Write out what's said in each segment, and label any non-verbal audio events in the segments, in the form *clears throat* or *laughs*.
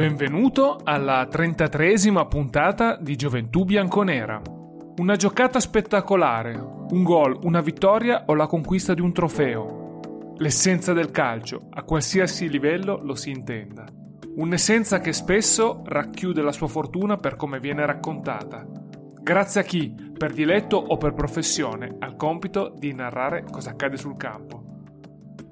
Benvenuto alla 33esima puntata di Gioventù Bianconera. Una giocata spettacolare, un gol, una vittoria o la conquista di un trofeo. L'essenza del calcio, a qualsiasi livello lo si intenda. Un'essenza che spesso racchiude la sua fortuna per come viene raccontata. Grazie a chi, per diletto o per professione, ha il compito di narrare cosa accade sul campo.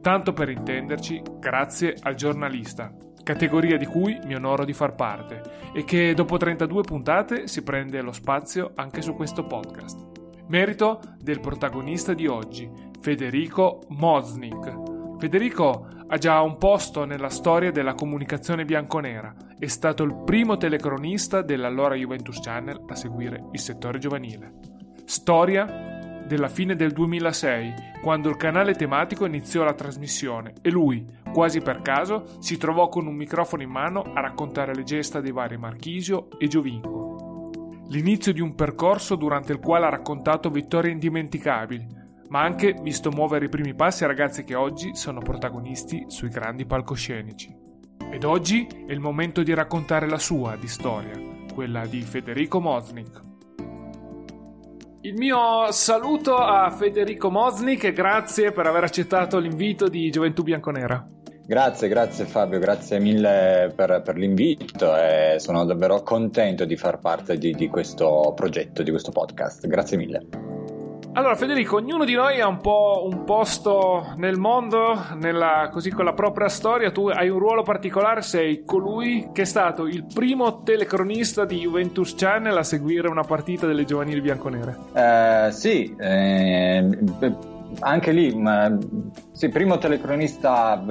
Tanto per intenderci, grazie al giornalista, categoria di cui mi onoro di far parte e che dopo 32 puntate si prende lo spazio anche su questo podcast. Merito del protagonista di oggi, Federico Moznik. Federico ha già un posto nella storia della comunicazione bianconera, è stato il primo telecronista dell'allora Juventus Channel a seguire il settore giovanile. Storia della fine del 2006, quando il canale tematico iniziò la trasmissione e lui, quasi per caso, si trovò con un microfono in mano a raccontare le gesta dei vari Marchisio e Giovinco. L'inizio di un percorso durante il quale ha raccontato vittorie indimenticabili, ma anche visto muovere i primi passi a ragazzi che oggi sono protagonisti sui grandi palcoscenici. Ed oggi è il momento di raccontare la sua di storia, quella di Federico Moznik. Il mio saluto a Federico Moznik e grazie per aver accettato l'invito di Gioventù Bianconera. Grazie, grazie Fabio, grazie mille per, per l'invito e sono davvero contento di far parte di, di questo progetto, di questo podcast. Grazie mille. Allora, Federico, ognuno di noi ha un po' un posto nel mondo, nella, così con la propria storia. Tu hai un ruolo particolare, sei colui che è stato il primo telecronista di Juventus Channel a seguire una partita delle giovanili bianconere. Eh, sì, eh, anche lì, ma, sì, primo telecronista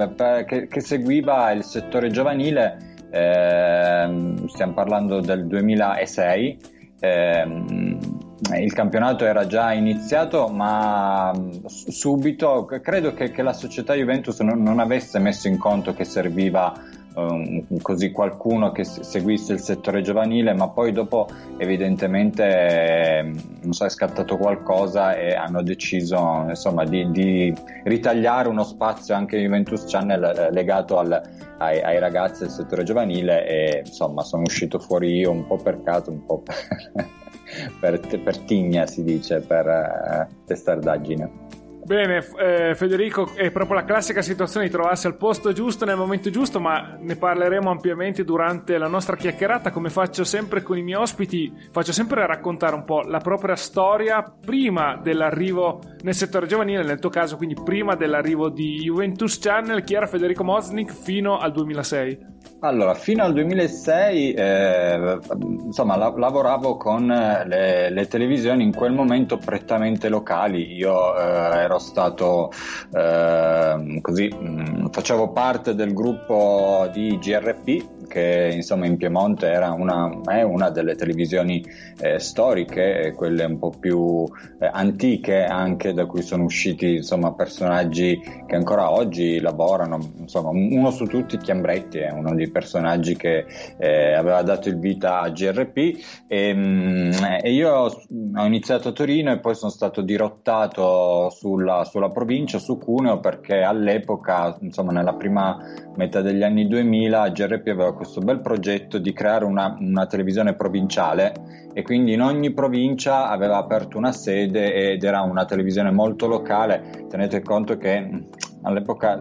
che, che, seguiva il settore giovanile, eh, stiamo parlando del 2006. Eh, il campionato era già iniziato, ma subito credo che, che la società Juventus non, non, avesse messo in conto che serviva um, così qualcuno che seguisse il settore giovanile, ma poi dopo evidentemente eh, non so, è scattato qualcosa e hanno deciso insomma, di, di, ritagliare uno spazio anche Juventus Channel eh, legato al, ai, ai, ragazzi del settore giovanile e insomma sono uscito fuori io un po' per caso, un po' *laughs* per per, per tigna si dice, per eh, testardaggine. Bene, eh, Federico, è proprio la classica situazione di trovarsi al posto giusto nel momento giusto, ma ne parleremo ampiamente durante la nostra chiacchierata. Come faccio sempre con i miei ospiti, faccio sempre raccontare un po' la propria storia prima dell'arrivo nel settore giovanile, nel tuo caso, quindi prima dell'arrivo di Juventus Channel. Chi era Federico Moznik fino al 2006? Allora, fino al 2006 eh, insomma, la- lavoravo con eh, le-, le, televisioni in quel momento prettamente locali. Io eh, ero stato eh, così, mh, mm, facevo parte del gruppo di GRP che insomma in Piemonte era una, è una delle televisioni eh, storiche, quelle un po' più eh, antiche anche da cui sono usciti insomma personaggi che ancora oggi lavorano, insomma uno su tutti Chiambretti è uno dei personaggi che eh, aveva dato il vita a GRP e, mm, e, io ho iniziato a Torino e poi sono stato dirottato sulla, sulla provincia, su Cuneo perché all'epoca insomma nella prima metà degli anni 2000 GRP aveva questo bel progetto di creare una, una, televisione provinciale e quindi in ogni provincia aveva aperto una sede ed era una televisione molto locale. Tenete conto che all'epoca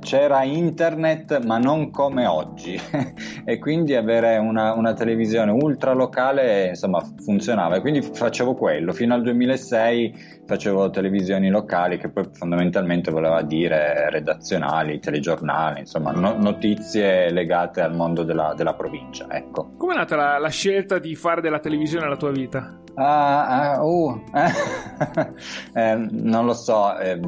c'era internet ma non come oggi. *laughs* E quindi avere una, una, televisione ultra locale insomma funzionava. E quindi facevo quello. Fino al 2006 facevo televisioni locali che poi fondamentalmente voleva dire redazionali, telegiornali, insomma no, notizie legate al mondo della, della provincia. Ecco. Come è nata la, la, scelta di fare della televisione la tua vita? Ah, uh, uh, *laughs* eh, non lo so, eh,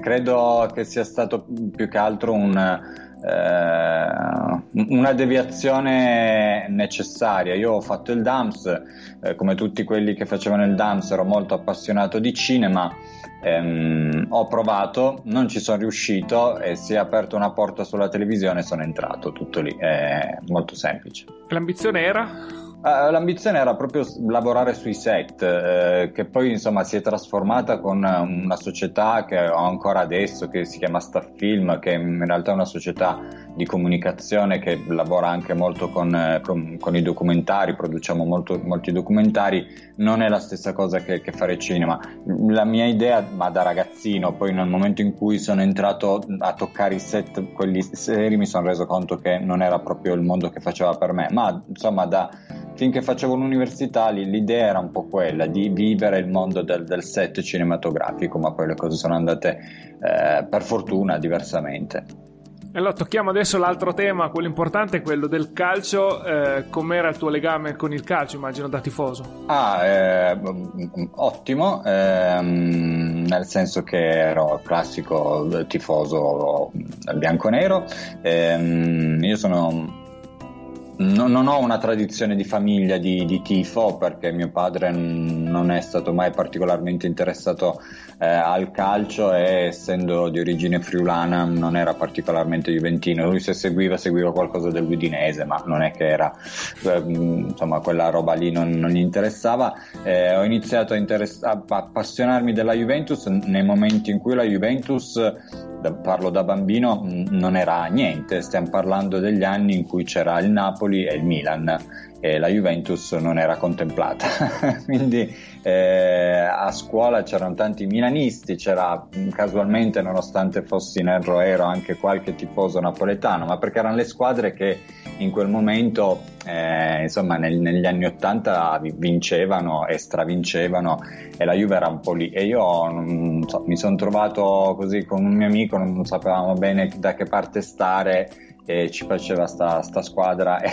credo che sia stato più che altro un, una deviazione necessaria. Io ho fatto il DAMS, eh, come tutti quelli che facevano il DAMS ero molto appassionato di cinema. Ehm, ho provato, non ci sono riuscito e si è aperta una porta sulla televisione e sono entrato, tutto lì, è molto semplice. L'ambizione era? Uh, l'ambizione era proprio lavorare sui set, eh, che poi insomma si è trasformata con una società che ho ancora adesso, che si chiama Staff Film, che in realtà è una società di comunicazione che lavora anche molto con, eh, con, con i documentari, produciamo molto, molti documentari, non è la stessa cosa che, che, fare cinema. La mia idea, ma da ragazzino, poi nel momento in cui sono entrato a toccare i set, quelli seri, mi sono reso conto che non era proprio il mondo che faceva per me, ma insomma da finché facevo l'università l'idea era un po' quella di vivere il mondo del, del set cinematografico, ma poi le cose sono andate eh, per fortuna diversamente. Allora tocchiamo adesso l'altro tema, quello importante, quello del calcio. Eh, com'era il tuo legame con il calcio, immagino, da tifoso? Ah, eh, ottimo, ehm, nel senso che ero classico tifoso bianco-nero. Ehm, io sono No, non ho una tradizione di famiglia di, di, tifo perché mio padre non è stato mai particolarmente interessato eh, al calcio e essendo di origine friulana non era particolarmente juventino. Lui se seguiva, seguiva qualcosa dell'Udinese, ma non è che era, eh, insomma, quella roba lì non, non gli interessava. Eh, ho iniziato a, interess- a appassionarmi della Juventus nei momenti in cui la Juventus da, parlo da bambino, non era niente, stiamo parlando degli anni in cui c'era il Napoli e il Milan e la Juventus non era contemplata. *laughs* Quindi eh, a scuola c'erano tanti milanisti, c'era casualmente, nonostante fossi nero, ero anche qualche tifoso napoletano, ma perché erano le squadre che in quel momento, eh, insomma, nel, negli anni Ottanta vincevano e stravincevano e la Juve era un po' lì. E io non so, mi sono trovato così con un mio amico, non sapevamo bene da che parte stare e ci faceva sta, sta squadra *laughs* e,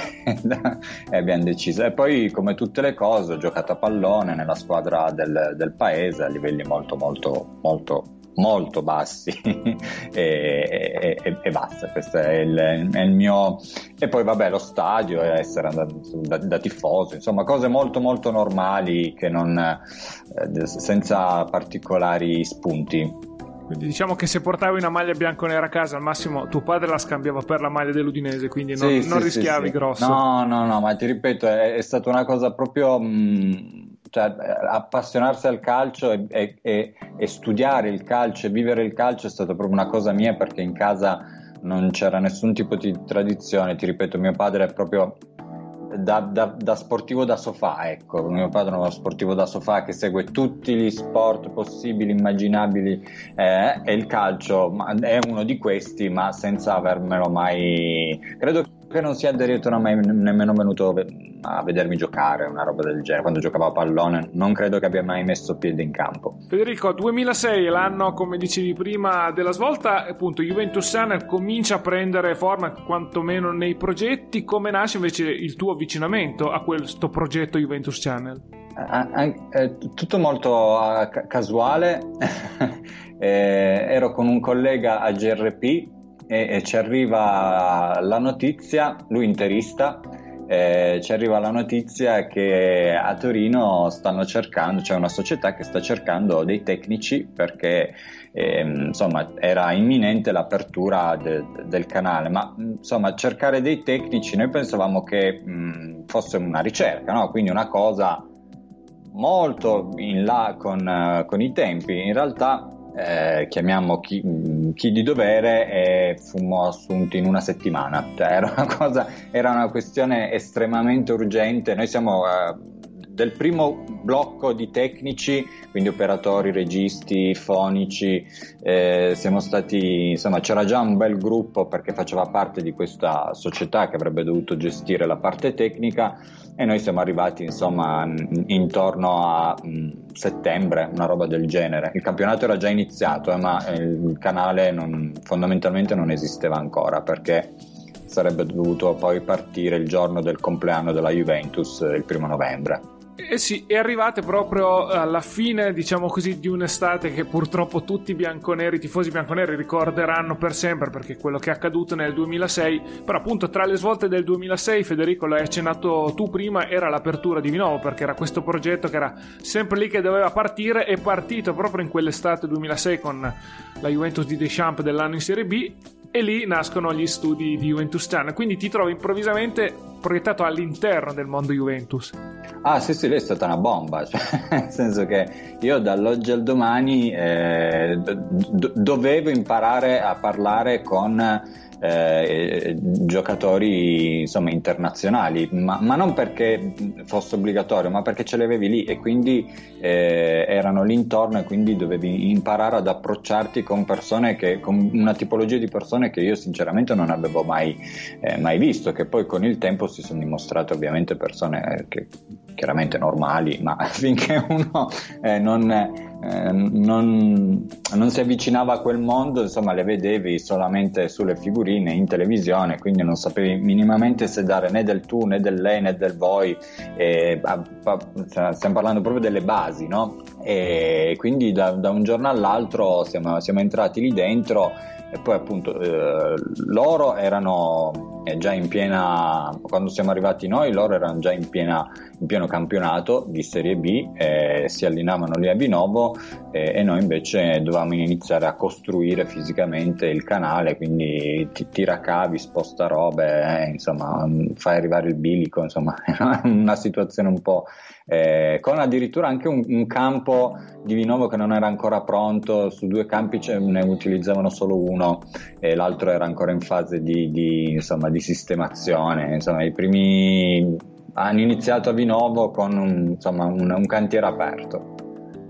e, abbiamo deciso. E poi, come tutte le cose, ho giocato a pallone nella squadra del, del paese a livelli molto, molto, molto molto bassi *laughs* e, e, e, basta, questo è il, è il, mio... E poi vabbè lo stadio, essere andato da, da, tifoso, insomma cose molto molto normali che non, eh, senza particolari spunti. Quindi diciamo che se portavi una maglia bianco-nera a casa, al massimo tuo padre la scambiava per la maglia dell'Udinese, quindi non, sì, non sì, rischiavi sì, grosso. No, no, no, ma ti ripeto, è, è stata una cosa proprio... Mh, cioè, appassionarsi al calcio e, e, e, e, studiare il calcio e vivere il calcio è stata proprio una cosa mia perché in casa non c'era nessun tipo di tradizione. Ti ripeto, mio padre è proprio da, da, da, sportivo da sofà, ecco, mio padre è uno sportivo da sofà che segue tutti gli sport possibili, immaginabili eh, e il calcio è uno di questi, ma senza avermelo mai... Credo che non sia addirittura mai nemmeno venuto a vedermi giocare, una roba del genere. Quando giocavo a pallone, non credo che abbia mai messo piede in campo. Federico, 2006 è l'anno, come dicevi prima, della svolta. Appunto, Juventus Channel comincia a prendere forma, quantomeno nei progetti. Come nasce invece il tuo avvicinamento a questo progetto Juventus Channel? È tutto molto casuale. *laughs* eh, ero con un collega a GRP e, e ci arriva la notizia, lui interista eh, ci arriva la notizia che a Torino stanno cercando, c'è cioè una società che sta cercando dei tecnici perché eh, insomma era imminente l'apertura de, del canale, ma insomma cercare dei tecnici noi pensavamo che mh, fosse una ricerca, no? quindi una cosa molto in là con, con i tempi, in realtà eh, chiamiamo chi, chi, di dovere e fummo assunti in una settimana. Cioè, era, una cosa, era una questione estremamente urgente. Noi siamo eh, del primo blocco di tecnici, quindi operatori, registi, fonici, eh, siamo stati, insomma, c'era già un bel gruppo perché faceva parte di questa società che avrebbe dovuto gestire la parte tecnica e noi siamo arrivati, insomma, intorno a mh, settembre, una roba del genere. Il campionato era già iniziato, eh, ma il canale non, fondamentalmente non esisteva ancora perché sarebbe dovuto poi partire il giorno del compleanno della Juventus, il primo novembre. Eh sì, e arrivate proprio alla fine, diciamo così, di un'estate che purtroppo tutti i bianconeri, i tifosi bianconeri ricorderanno per sempre perché è quello che è accaduto nel 2006. Però appunto tra le svolte del 2006, Federico l'hai accennato tu prima, era l'apertura di Vinovo perché era questo progetto che era sempre lì che doveva partire è partito proprio in quell'estate 2006 con la Juventus di Deschamps dell'anno in Serie B e lì nascono gli studi di Juventus Channel, quindi ti trovi improvvisamente proiettato all'interno del mondo Juventus. Ah sì sì, lei è stata una bomba, *laughs* cioè, nel senso che io dall'oggi al domani eh, do- dovevo imparare a parlare con eh, giocatori insomma, internazionali, ma, ma, non perché fosse obbligatorio, ma perché ce li avevi lì e quindi eh, erano lì intorno e quindi dovevi imparare ad approcciarti con persone che, con una tipologia di persone che io sinceramente non avevo mai, eh, mai visto, che poi con il tempo si sono dimostrate ovviamente persone che chiaramente normali, ma *laughs* finché uno eh, non, eh, non, non, si avvicinava a quel mondo, insomma, le vedevi solamente sulle figurine in televisione, quindi non sapevi minimamente se dare né del tu né del lei né del voi. E, a, stiamo parlando proprio delle basi, no? E quindi da, da un giorno all'altro siamo, siamo entrati lì dentro e poi appunto eh, loro erano eh, già in piena quando siamo arrivati noi loro erano già in, piena, in pieno campionato di Serie B eh, si allenavano lì a Binovo eh, e noi invece dovevamo iniziare a costruire fisicamente il canale quindi ti tira cavi sposta robe eh, insomma fai arrivare il bilico insomma *laughs* una situazione un po' eh, con addirittura anche un, un, campo di Vinovo che non era ancora pronto, su due campi ne utilizzavano solo uno e l'altro era ancora in fase di, di, insomma, di sistemazione, insomma i primi hanno iniziato a Vinovo con un, insomma, un, un cantiere aperto.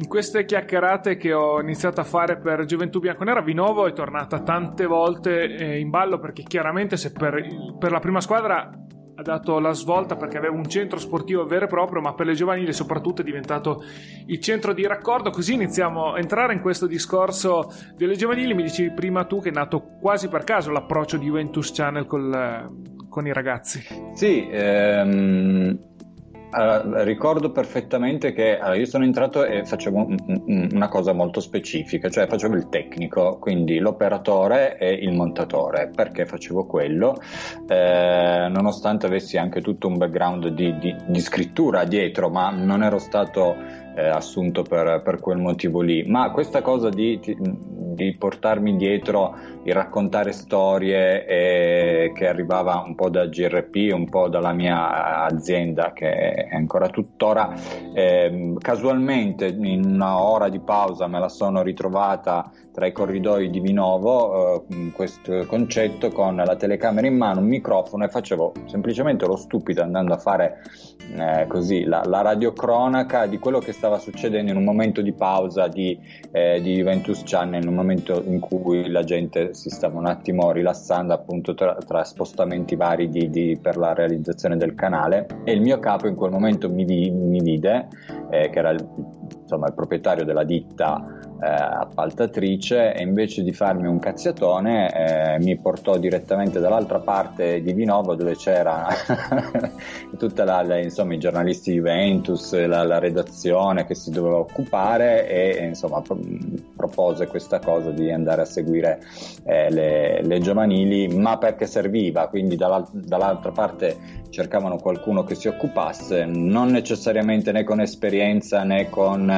In queste chiacchierate che ho iniziato a fare per Gioventù Bianconera, Vinovo è tornata tante volte eh, in ballo perché chiaramente se per, per la prima squadra ha dato la svolta perché aveva un centro sportivo vero e proprio, ma per le giovanili soprattutto è diventato il centro di raccordo. Così iniziamo a entrare in questo discorso delle giovanili. Mi dicevi prima tu che è nato quasi per caso l'approccio di Juventus Channel col, con i ragazzi. Sì, ehm, allora, ricordo perfettamente che allora, io sono entrato e facevo un, un, una cosa molto specifica, cioè facevo il tecnico, quindi l'operatore e il montatore. Perché facevo quello? Eh, nonostante avessi anche tutto un background di, di, di scrittura dietro, ma non ero stato eh, assunto per, per, quel motivo lì. Ma questa cosa di, di portarmi dietro il raccontare storie eh, che arrivava un po' da GRP, un po' dalla mia azienda che è ancora tuttora, eh, casualmente in una ora di pausa me la sono ritrovata tra i corridoi di Vinovo eh, questo concetto con la telecamera in mano, un microfono e facevo semplicemente lo stupido andando a fare eh, così la, la radiocronaca di quello che stava succedendo in un momento di pausa di, eh, di Juventus Channel, in un momento in cui la gente si stava un attimo rilassando appunto tra, tra spostamenti vari di, di, per la realizzazione del canale. E il mio capo in quel momento mi, mi vide, eh, che era il, insomma, il proprietario della ditta eh, appaltatrice e invece di farmi un cazziatone eh, mi portò direttamente dall'altra parte di Vinovo dove c'era *laughs* tutta la, la, insomma, i giornalisti Juventus, la, la, redazione che si doveva occupare e, insomma pro- propose questa cosa di andare a seguire eh, le, le, giovanili ma perché serviva quindi dall'al- dall'altra parte cercavano qualcuno che si occupasse non necessariamente né con esperienza né con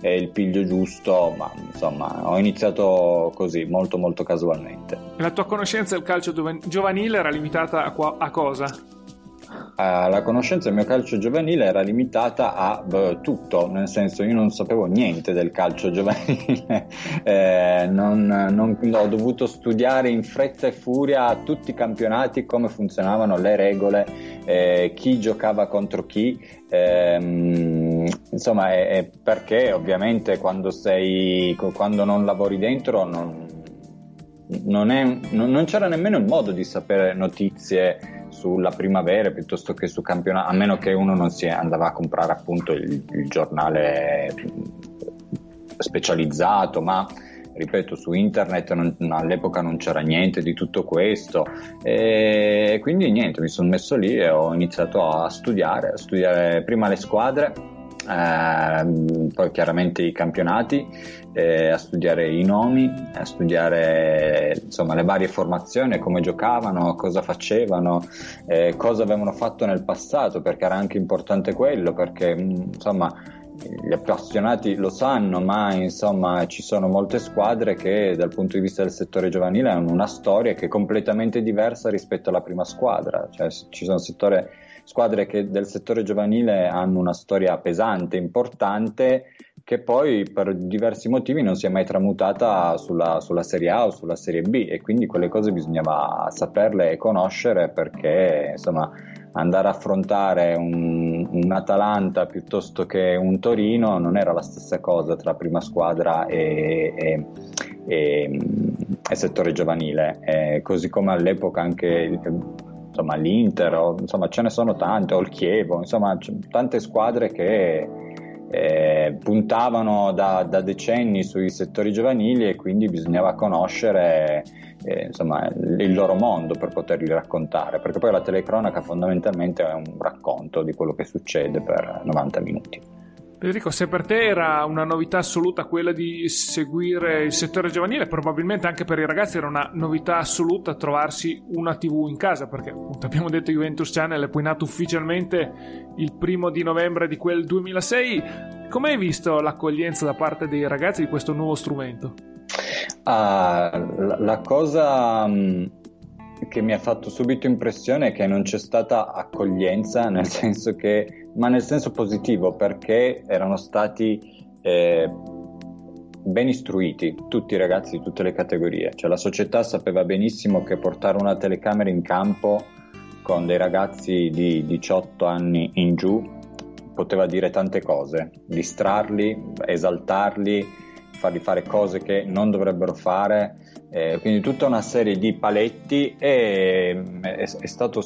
eh, il piglio giusto ma insomma ho iniziato così molto molto casualmente. La tua conoscenza del calcio giovanile era limitata a, qua- a cosa? uh, la conoscenza del mio calcio giovanile era limitata a beh, tutto, nel senso io non sapevo niente del calcio giovanile, *laughs* eh, non, non, ho dovuto studiare in fretta e furia tutti i campionati, come funzionavano le regole, eh, chi giocava contro chi, eh, insomma è, è, perché ovviamente quando, sei, quando non lavori dentro non, non, è, non, non, c'era nemmeno il modo di sapere notizie sulla primavera piuttosto che su campionato, a meno che uno non si andava a comprare appunto il, il giornale specializzato, ma ripeto su internet non, all'epoca non c'era niente di tutto questo. E quindi niente mi sono messo lì e ho iniziato a studiare a studiare prima le squadre eh, poi chiaramente i campionati, eh, a studiare i nomi, a studiare insomma, le varie formazioni, come giocavano, cosa facevano, eh, cosa avevano fatto nel passato, perché era anche importante quello, perché insomma gli appassionati lo sanno, ma insomma ci sono molte squadre che dal punto di vista del settore giovanile hanno una storia che è completamente diversa rispetto alla prima squadra, cioè ci sono settori squadre che del settore giovanile hanno una storia pesante, importante, che poi per diversi motivi non si è mai tramutata sulla, sulla, Serie A o sulla Serie B e quindi quelle cose bisognava saperle e conoscere perché insomma andare a affrontare un, un, Atalanta piuttosto che un Torino non era la stessa cosa tra prima squadra e, e, e, e settore giovanile, eh, così come all'epoca anche insomma, l'Inter, o, insomma ce ne sono tante, o il Chievo, insomma tante squadre che eh, puntavano da, da, decenni sui settori giovanili e quindi bisognava conoscere eh, insomma, il loro mondo per poterli raccontare, perché poi la telecronaca fondamentalmente è un racconto di quello che succede per 90 minuti. Federico, se per te era una novità assoluta quella di seguire il settore giovanile, probabilmente anche per i ragazzi era una novità assoluta trovarsi una TV in casa, perché appunto, abbiamo detto Juventus Channel è poi nato ufficialmente il primo di novembre di quel 2006. Come hai visto l'accoglienza da parte dei ragazzi di questo nuovo strumento? Ah, la, la cosa mm, che mi ha fatto subito impressione è che non c'è stata accoglienza, *laughs* nel senso che, ma nel senso positivo, perché erano stati eh, ben istruiti tutti i ragazzi di tutte le categorie. Cioè la società sapeva benissimo che portare una telecamera in campo con dei ragazzi di 18 anni in giù poteva dire tante cose, distrarli, esaltarli, farli fare cose che non dovrebbero fare eh, quindi tutta una serie di paletti e mm, è, è stato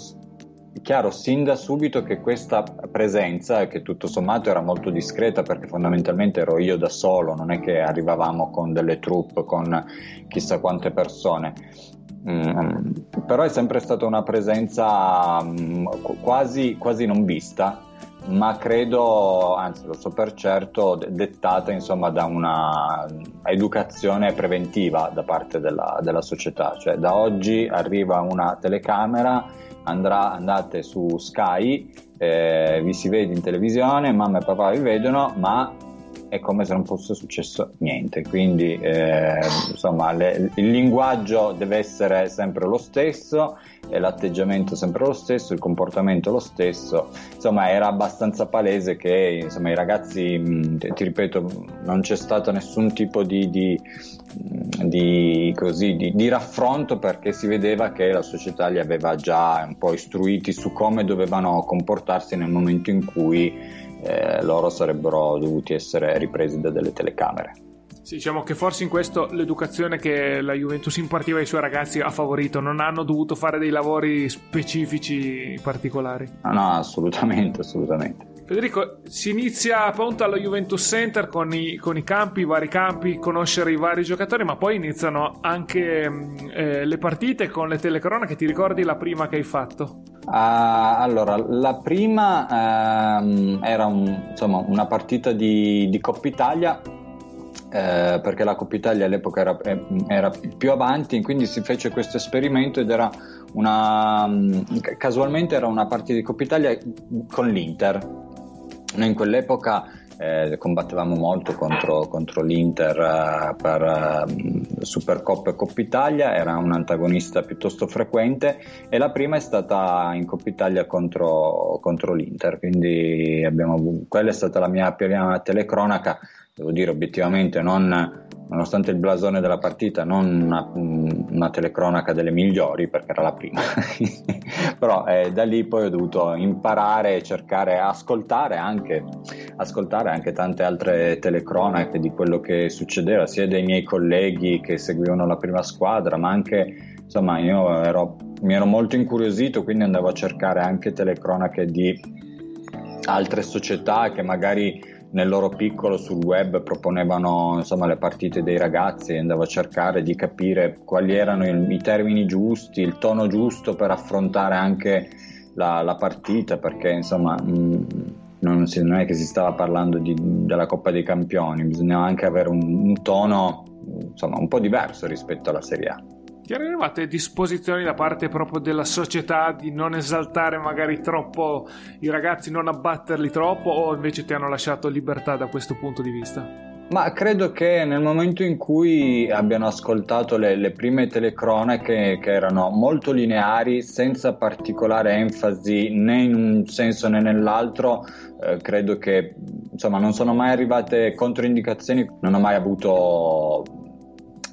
chiaro sin da subito che questa presenza, che tutto sommato era molto discreta perché fondamentalmente ero io da solo, non è che arrivavamo con delle troupe, con chissà quante persone, mm, però è sempre stata una presenza mm, quasi, quasi non vista ma credo, anzi lo so per certo, dettata insomma da una educazione preventiva da parte della, della società, cioè da oggi arriva una telecamera, andrà, andate su Sky, eh, vi si vede in televisione, mamma e papà vi vedono, ma è come se non fosse successo niente. Quindi, eh, insomma, le, il linguaggio deve essere sempre lo stesso, l'atteggiamento sempre lo stesso, il comportamento lo stesso. Insomma, era abbastanza palese che insomma, i ragazzi, ti ripeto, non c'è stato nessun tipo di, di, di, così, di raffronto perché si vedeva che la società li aveva già un po' istruiti su come dovevano comportarsi nel momento in cui eh, loro sarebbero dovuti essere ripresi da delle telecamere. Sì, diciamo che forse in questo l'educazione che la Juventus impartiva ai suoi ragazzi ha favorito, non hanno dovuto fare dei lavori specifici particolari. No, no, assolutamente, assolutamente. Federico, si inizia appunto allo Juventus Center con i, con i, campi, i vari campi, conoscere i vari giocatori, ma poi iniziano anche mm, eh, le partite con le telecronache. Ti ricordi la prima che hai fatto? Uh, allora, la prima uh, era un, insomma, una partita di, di Coppa Italia eh, perché la Coppa Italia all'epoca era, eh, era, più avanti, quindi si fece questo esperimento ed era una mm, casualmente era una partita di Coppa Italia con l'Inter noi in quell'epoca eh, combattevamo molto contro, contro l'Inter uh, per uh, Supercoppa e Coppa Italia, era un antagonista piuttosto frequente e la prima è stata in Coppa Italia contro, contro l'Inter, quindi abbiamo, quella è stata la mia prima telecronaca, devo dire obiettivamente non nonostante il blasone della partita, non una, una telecronaca delle migliori perché era la prima, *laughs* però eh, da lì poi ho dovuto imparare e cercare, ascoltare anche, ascoltare anche tante altre telecronache di quello che succedeva, sia dei miei colleghi che seguivano la prima squadra, ma anche insomma io ero, mi ero molto incuriosito, quindi andavo a cercare anche telecronache di altre società che magari nel loro piccolo sul web proponevano insomma, le partite dei ragazzi e andavo a cercare di capire quali erano i, i termini giusti, il tono giusto per affrontare anche la, la partita perché insomma mh, non, si, non, è che si stava parlando di, della Coppa dei Campioni, bisognava anche avere un, un tono insomma, un po' diverso rispetto alla Serie A. Ti arrivate disposizioni da parte proprio della società di non esaltare magari troppo i ragazzi, non abbatterli troppo o invece ti hanno lasciato libertà da questo punto di vista? Ma credo che nel momento in cui abbiano ascoltato le, le prime telecronache che erano molto lineari, senza particolare enfasi né in un senso né nell'altro, eh, credo che insomma non sono mai arrivate controindicazioni, non ho mai avuto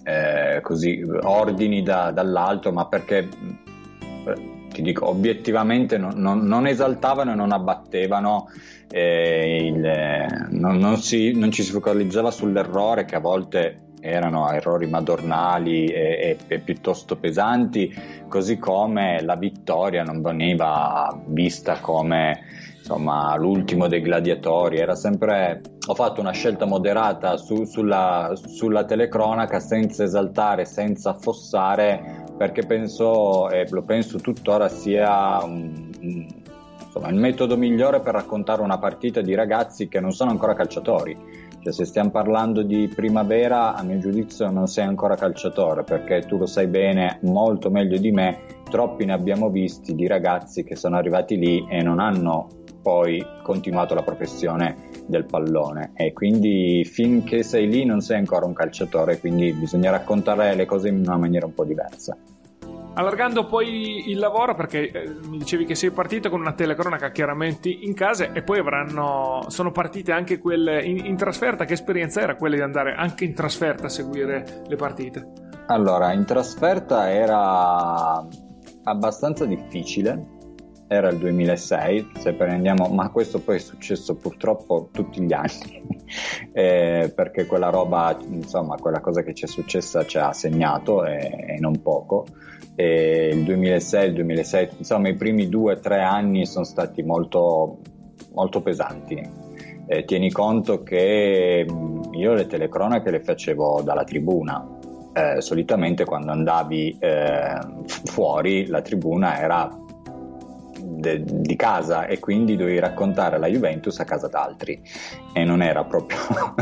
eh, così, ordini da, dall'alto, ma perché eh, ti dico obiettivamente non, non, non esaltavano e non abbattevano, eh, il, non, non, si, non ci si focalizzava sull'errore che a volte erano errori madornali e, e, e, piuttosto pesanti, così come la vittoria non veniva vista come insomma, l'ultimo dei gladiatori, era sempre ho fatto una scelta moderata su, sulla, sulla, telecronaca senza esaltare, senza affossare, perché penso, e lo penso tuttora, sia un, insomma, il metodo migliore per raccontare una partita di ragazzi che non sono ancora calciatori. Cioè, se stiamo parlando di primavera, a mio giudizio non sei ancora calciatore, perché tu lo sai bene, molto meglio di me, troppi ne abbiamo visti di ragazzi che sono arrivati lì e non hanno poi continuato la professione del pallone e quindi finché sei lì non sei ancora un calciatore, quindi bisogna raccontare le cose in una maniera un po' diversa. Allargando poi il lavoro, perché eh, mi dicevi che sei partito con una telecronaca chiaramente in casa e poi avranno, sono partite anche quelle in, in trasferta. Che esperienza era quella di andare anche in trasferta a seguire le partite? Allora, in trasferta era abbastanza difficile era il 2006, se prendiamo, ma questo poi è successo purtroppo tutti gli anni, *laughs* eh, perché quella roba, insomma, quella cosa che ci è successa ci ha segnato e, e non poco. E il 2006, il 2006, insomma, i primi due o tre anni sono stati molto, molto pesanti. Eh, tieni conto che io le telecronache le facevo dalla tribuna, eh, solitamente quando andavi eh, fuori la tribuna era de, di casa e quindi dovevi raccontare la Juventus a casa d'altri. E non era proprio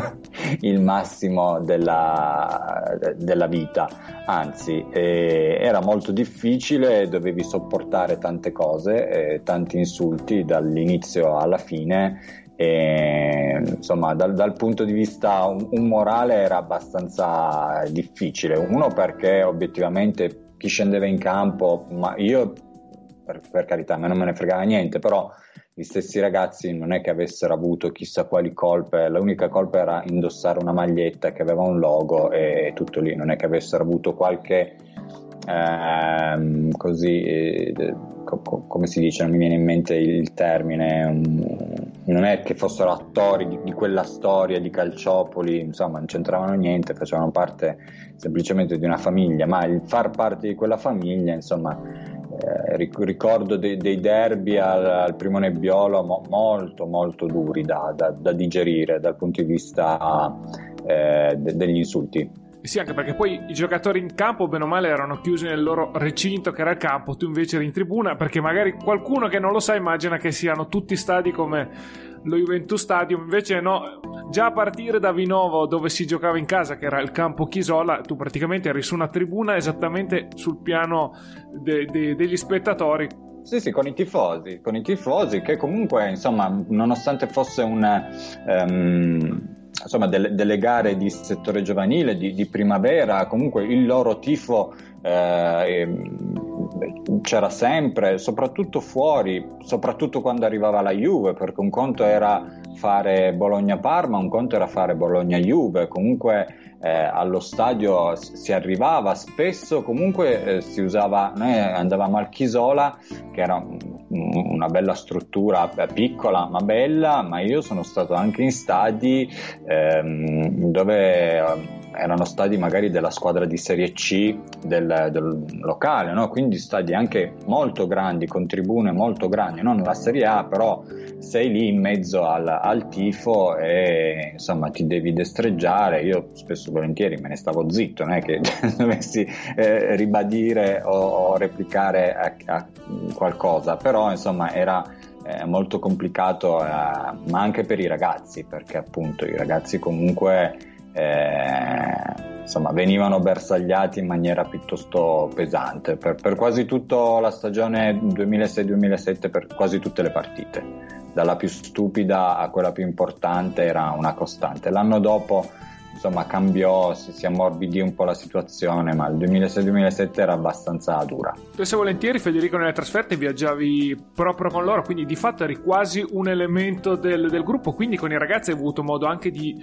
*laughs* il massimo della, della vita, anzi eh, era molto difficile, dovevi sopportare tante cose, eh, tanti insulti dall'inizio alla fine. E, insomma dal, dal, punto di vista un, morale era abbastanza difficile. Uno perché obiettivamente chi scendeva in campo ma io per, per carità, a me non me ne fregava niente, però gli stessi ragazzi non è che avessero avuto chissà quali colpe, l'unica colpa era indossare una maglietta che aveva un logo e tutto lì, non è che avessero avuto qualche ehm, così, eh, co- co- come si dice, non mi viene in mente il termine, non è che fossero attori di, di, quella storia di Calciopoli, insomma non c'entravano niente, facevano parte semplicemente di una famiglia, ma il far parte di quella famiglia, insomma eh, ricordo dei, dei derby al, al, primo nebbiolo mo, molto molto duri da, da, da, digerire dal punto di vista eh, de, degli insulti. Sì, anche perché poi i giocatori in campo, bene o male, erano chiusi nel loro recinto che era il campo, tu invece eri in tribuna, perché magari qualcuno che non lo sa immagina che siano tutti stadi come lo Juventus Stadium, invece no, già a partire da Vinovo dove si giocava in casa, che era il campo Chisola, tu praticamente eri su una tribuna esattamente sul piano de- de- degli spettatori. Sì, sì, con i tifosi, con i tifosi che comunque, insomma, nonostante fosse un... Um, insomma, delle, delle, gare di settore giovanile, di, di primavera, comunque il loro tifo eh, c'era sempre, soprattutto fuori, soprattutto quando arrivava la Juve, perché un conto era fare Bologna-Parma, un conto era fare Bologna-Juve, comunque eh, allo stadio si arrivava spesso, comunque eh, si usava, noi andavamo al Chisola, che era una bella struttura eh, piccola ma bella, ma io sono stato anche in stadi ehm, dove ehm, erano stadi magari della squadra di Serie C del, del locale, no? quindi stadi anche molto grandi, con tribune molto grandi, non la Serie A, però sei lì in mezzo al, al tifo e insomma ti devi destreggiare. Io spesso e volentieri me ne stavo zitto, non è che *laughs* dovessi eh, ribadire o, o replicare a, a qualcosa, però insomma era eh, molto complicato, eh, ma anche per i ragazzi, perché appunto i ragazzi comunque eh, insomma, venivano bersagliati in maniera piuttosto pesante per, per quasi tutta la stagione 2006-2007, per quasi tutte le partite. Dalla più stupida a quella più importante era una costante. L'anno dopo insomma cambiò, si, si, ammorbidì un po' la situazione, ma il 2006-2007 era abbastanza dura. Spesso e volentieri Federico nelle trasferte viaggiavi proprio con loro, quindi di fatto eri quasi un elemento del, del gruppo, quindi con i ragazzi hai avuto modo anche di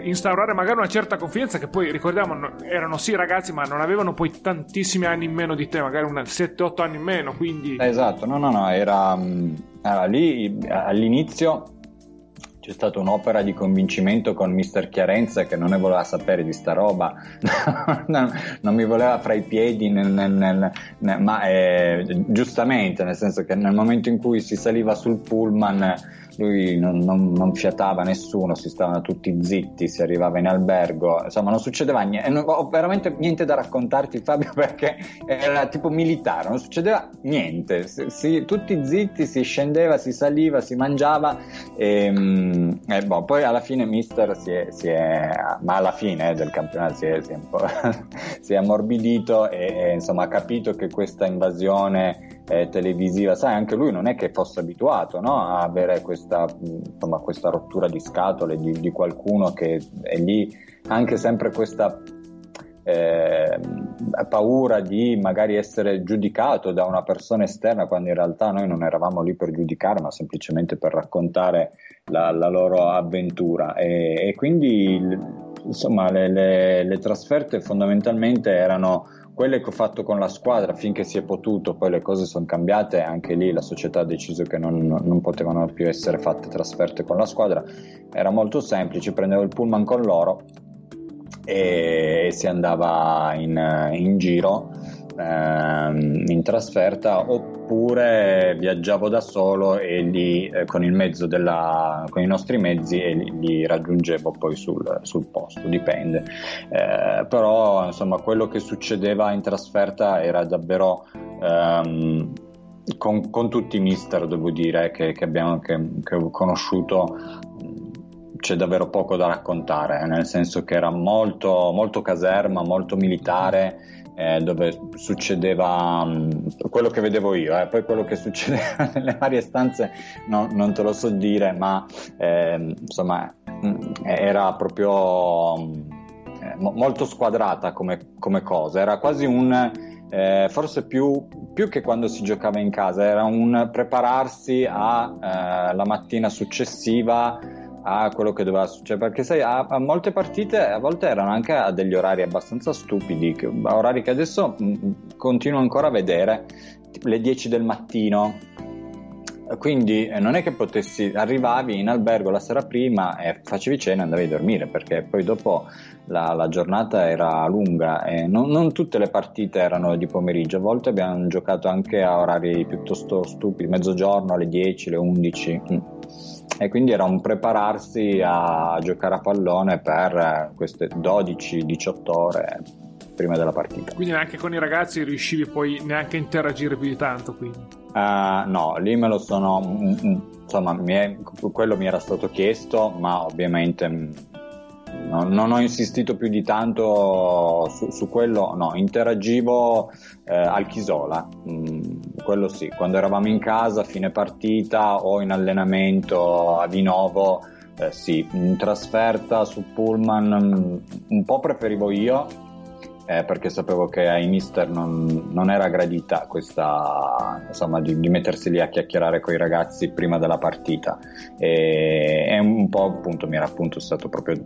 instaurare magari una certa confidenza che poi ricordiamo erano sì ragazzi ma non avevano poi tantissimi anni in meno di te magari 7-8 anni in meno quindi esatto no no no era, mm, era lì all'inizio c'è stata un'opera di convincimento con Mister Chiarenza che non ne voleva sapere di sta roba, *laughs* non, non, mi voleva fra i piedi, nel, nel, nel, ma eh, giustamente, nel senso che nel momento in cui si saliva sul pullman lui non, non, non, fiatava nessuno, si stavano tutti zitti, si arrivava in albergo, insomma non succedeva niente, non, ho veramente niente da raccontarti Fabio *laughs* perché era tipo militare, non succedeva niente, si, si, tutti zitti, si scendeva, si saliva, si mangiava e, ehm, e boh, poi alla fine mister si è, si è ma alla fine eh, del campionato si è, si è, un po' *laughs* si è ammorbidito e, e insomma ha capito che questa invasione eh, televisiva, sai, anche lui non è che fosse abituato no? a avere questa, insomma, questa rottura di scatole di, di, qualcuno che è lì, anche sempre questa eh, paura di magari essere giudicato da una persona esterna quando in realtà noi non eravamo lì per giudicare ma semplicemente per raccontare la, la loro avventura e, e quindi insomma le, le, le trasferte fondamentalmente erano quelle che ho fatto con la squadra finché si è potuto, poi le cose sono cambiate, anche lì la società ha deciso che non, non potevano più essere fatte trasferte con la squadra, era molto semplice, prendevo il pullman con loro e si andava in, in giro ehm, in trasferta oppure viaggiavo da solo e lì eh, con della, con i nostri mezzi e li, li raggiungevo poi sul, sul posto, dipende. Eh, però insomma quello che succedeva in trasferta era davvero ehm, con, con, tutti i mister, devo dire, che, che, abbiamo, che, che ho conosciuto, c'è davvero poco da raccontare, nel senso che era molto, molto caserma, molto militare eh, dove succedeva um, quello che vedevo io, eh. poi quello che succedeva *laughs* nelle varie stanze no, non te lo so dire, ma eh, insomma mm, era proprio um, molto squadrata come, come, cosa, era quasi un... Eh, forse più, più, che quando si giocava in casa, era un prepararsi alla eh, mattina successiva a quello che doveva succedere perché sai a, a, molte partite a volte erano anche a degli orari abbastanza stupidi che, orari che adesso mh, mm, continuo ancora a vedere tipo le 10 del mattino quindi eh, non è che potessi arrivavi in albergo la sera prima e facevi cena e andavi a dormire perché poi dopo la, la giornata era lunga e non, non, tutte le partite erano di pomeriggio. A volte abbiamo giocato anche a orari piuttosto stupidi mezzogiorno alle 10 alle 11 mm. E quindi era un prepararsi a giocare a pallone per queste 12-18 ore prima della partita. Quindi neanche con i ragazzi riuscivi poi neanche a interagire più di tanto? Uh, no, lì me lo sono... Mm, mm, insomma, mi è, quello mi era stato chiesto, ma ovviamente mm, non, non ho insistito più di tanto su, su quello, no, interagivo eh, al Chisola, mm, quello sì, quando eravamo in casa, fine partita o in allenamento a Vinovo, eh, sì, in trasferta su Pullman un po' preferivo io, eh, perché sapevo che ai mister non, non era gradita questa, insomma, di, di, mettersi lì a chiacchierare con i ragazzi prima della partita. E, e un po' appunto mi era appunto stato proprio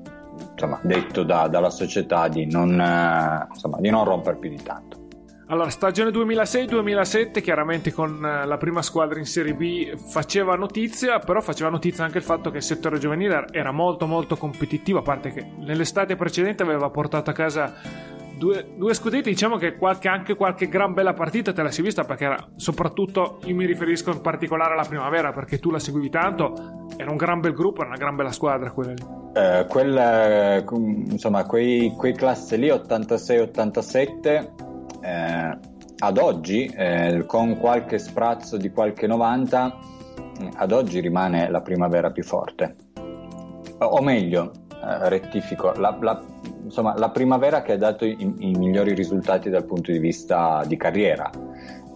insomma, detto da, dalla società di non, eh, insomma, di non romper più di tanto. Allora, stagione 2006-2007, chiaramente con eh, la prima squadra in Serie B faceva notizia, però faceva notizia anche il fatto che il settore giovanile era molto molto competitivo, a parte che nell'estate precedente aveva portato a casa due, due scudetti, diciamo che qualche, anche qualche gran bella partita te la sei vista perché era, soprattutto io mi riferisco in particolare alla primavera perché tu la seguivi tanto, era un gran bel gruppo, era una gran bella squadra quella lì. Eh, quel, eh, insomma, quei, quei classe lì 86-87 eh, ad oggi, eh, con qualche sprazzo di qualche 90, ad oggi rimane la primavera più forte. O meglio, eh, rettifico, la, la, insomma, la, primavera che ha dato i, i, migliori risultati dal punto di vista di carriera.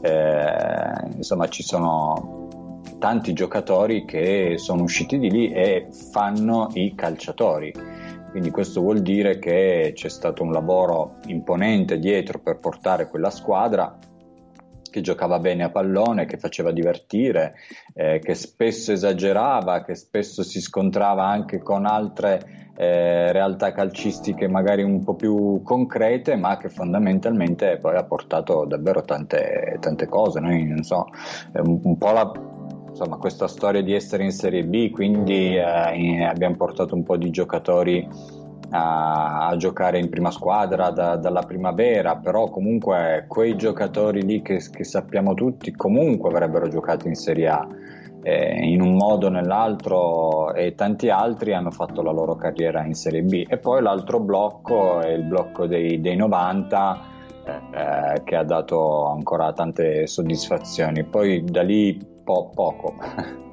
Eh, insomma, ci sono tanti giocatori che sono usciti di lì e fanno i calciatori. Quindi questo vuol dire che c'è stato un lavoro imponente dietro per portare quella squadra che giocava bene a pallone, che faceva divertire, eh, che spesso esagerava, che spesso si scontrava anche con altre eh, realtà calcistiche magari un po' più concrete, ma che fondamentalmente poi ha portato davvero tante, tante cose. Noi, non so, un, un po' la, insomma, questa storia di essere in Serie B, quindi eh, abbiamo portato un po' di giocatori a, a giocare in prima squadra da, dalla primavera, però comunque quei giocatori lì che, che, sappiamo tutti comunque avrebbero giocato in Serie A. Eh, in un modo o nell'altro e tanti altri hanno fatto la loro carriera in Serie B e poi l'altro blocco è il blocco dei, dei 90 eh, che ha dato ancora tante soddisfazioni poi da lì po- poco *laughs*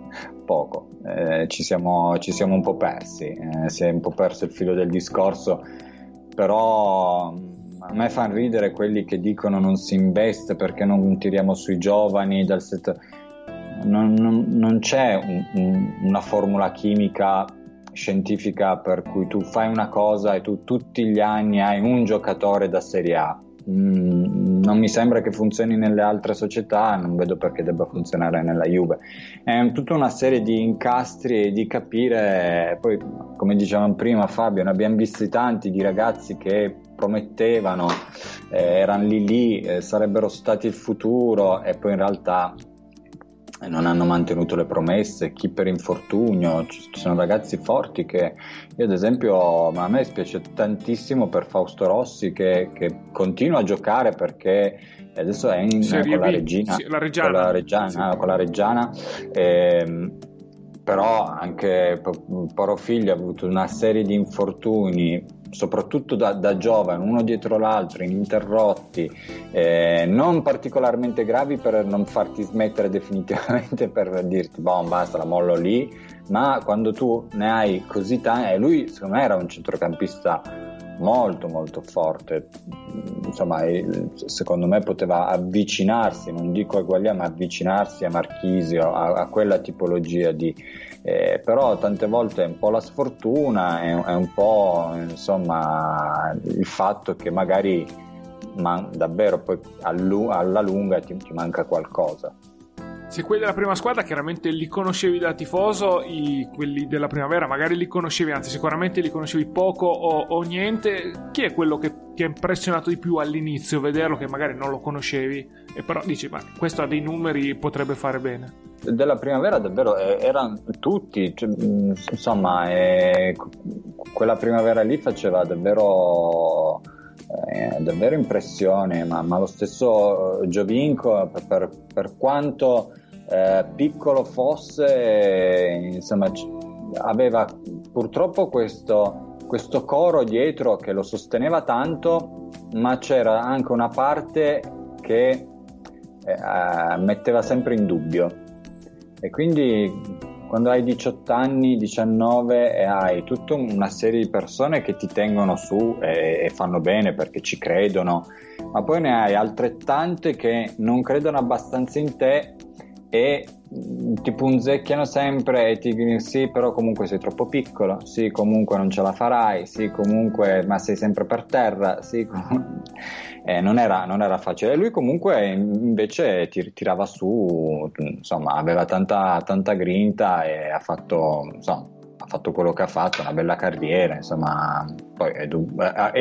poco, eh, ci, siamo, ci, siamo, un po' persi, eh, si è un po' perso il filo del discorso, però mm, a me fanno ridere quelli che dicono non si investe perché non tiriamo sui giovani dal settore. Non, non, non c'è un, un, una formula chimica scientifica per cui tu fai una cosa e tu tutti gli anni hai un giocatore da Serie A Mm, non mi sembra che funzioni nelle altre società, non vedo perché debba funzionare nella Juve. È tutta una serie di incastri e di capire, poi come dicevamo prima Fabio, ne abbiamo visti tanti di ragazzi che promettevano, eh, erano lì lì, eh, sarebbero stati il futuro e poi in realtà non hanno mantenuto le promesse, chi per infortunio, ci sono ragazzi forti che io ad esempio a me spiace tantissimo per Fausto Rossi che, che continua a giocare perché adesso è in, eh, con, la regina, sì, la con la Reggiana, sì. con la Reggiana eh, però anche Poro Figlio ha avuto una serie di infortuni soprattutto da, da, giovane, uno dietro l'altro, ininterrotti, eh, non particolarmente gravi per non farti smettere *laughs* definitivamente, per dirti, boh, basta, la mollo lì, ma quando tu ne hai così tanti, e lui secondo me era un centrocampista molto molto forte, insomma secondo me poteva avvicinarsi, non dico a Guaglia, ma avvicinarsi a Marchisio, a, a quella tipologia di, eh, però tante volte è un po' la sfortuna, è, è un po' insomma il fatto che magari man- davvero poi alla lunga ti, ti manca qualcosa. Se quelli della prima squadra chiaramente li conoscevi da tifoso, i, quelli della primavera magari li conoscevi, anzi sicuramente li conoscevi poco o, o niente. Chi è quello che ti ha impressionato di più all'inizio, vederlo che magari non lo conoscevi e però dici ma questo ha dei numeri, potrebbe fare bene? Della primavera davvero eh, erano tutti, cioè, insomma eh, quella primavera lì faceva davvero... Eh, davvero impressione, ma, ma lo stesso Giovinco, per, per, per quanto eh, piccolo fosse, insomma, aveva purtroppo questo, questo coro dietro che lo sosteneva tanto, ma c'era anche una parte che eh, metteva sempre in dubbio. E quindi quando hai 18 anni, 19 e hai tutta una serie di persone che ti tengono su e, e fanno bene perché ci credono, ma poi ne hai altrettante che non credono abbastanza in te e ti punzecchiano sempre e ti dicono sì però comunque sei troppo piccolo sì comunque non ce la farai sì comunque ma sei sempre per terra sì *laughs* eh, non, era, non, era, facile. Lui comunque invece tir- tirava su insomma aveva tanta, tanta grinta e ha fatto insomma ha fatto quello che ha fatto, una bella carriera, insomma, poi è, ha,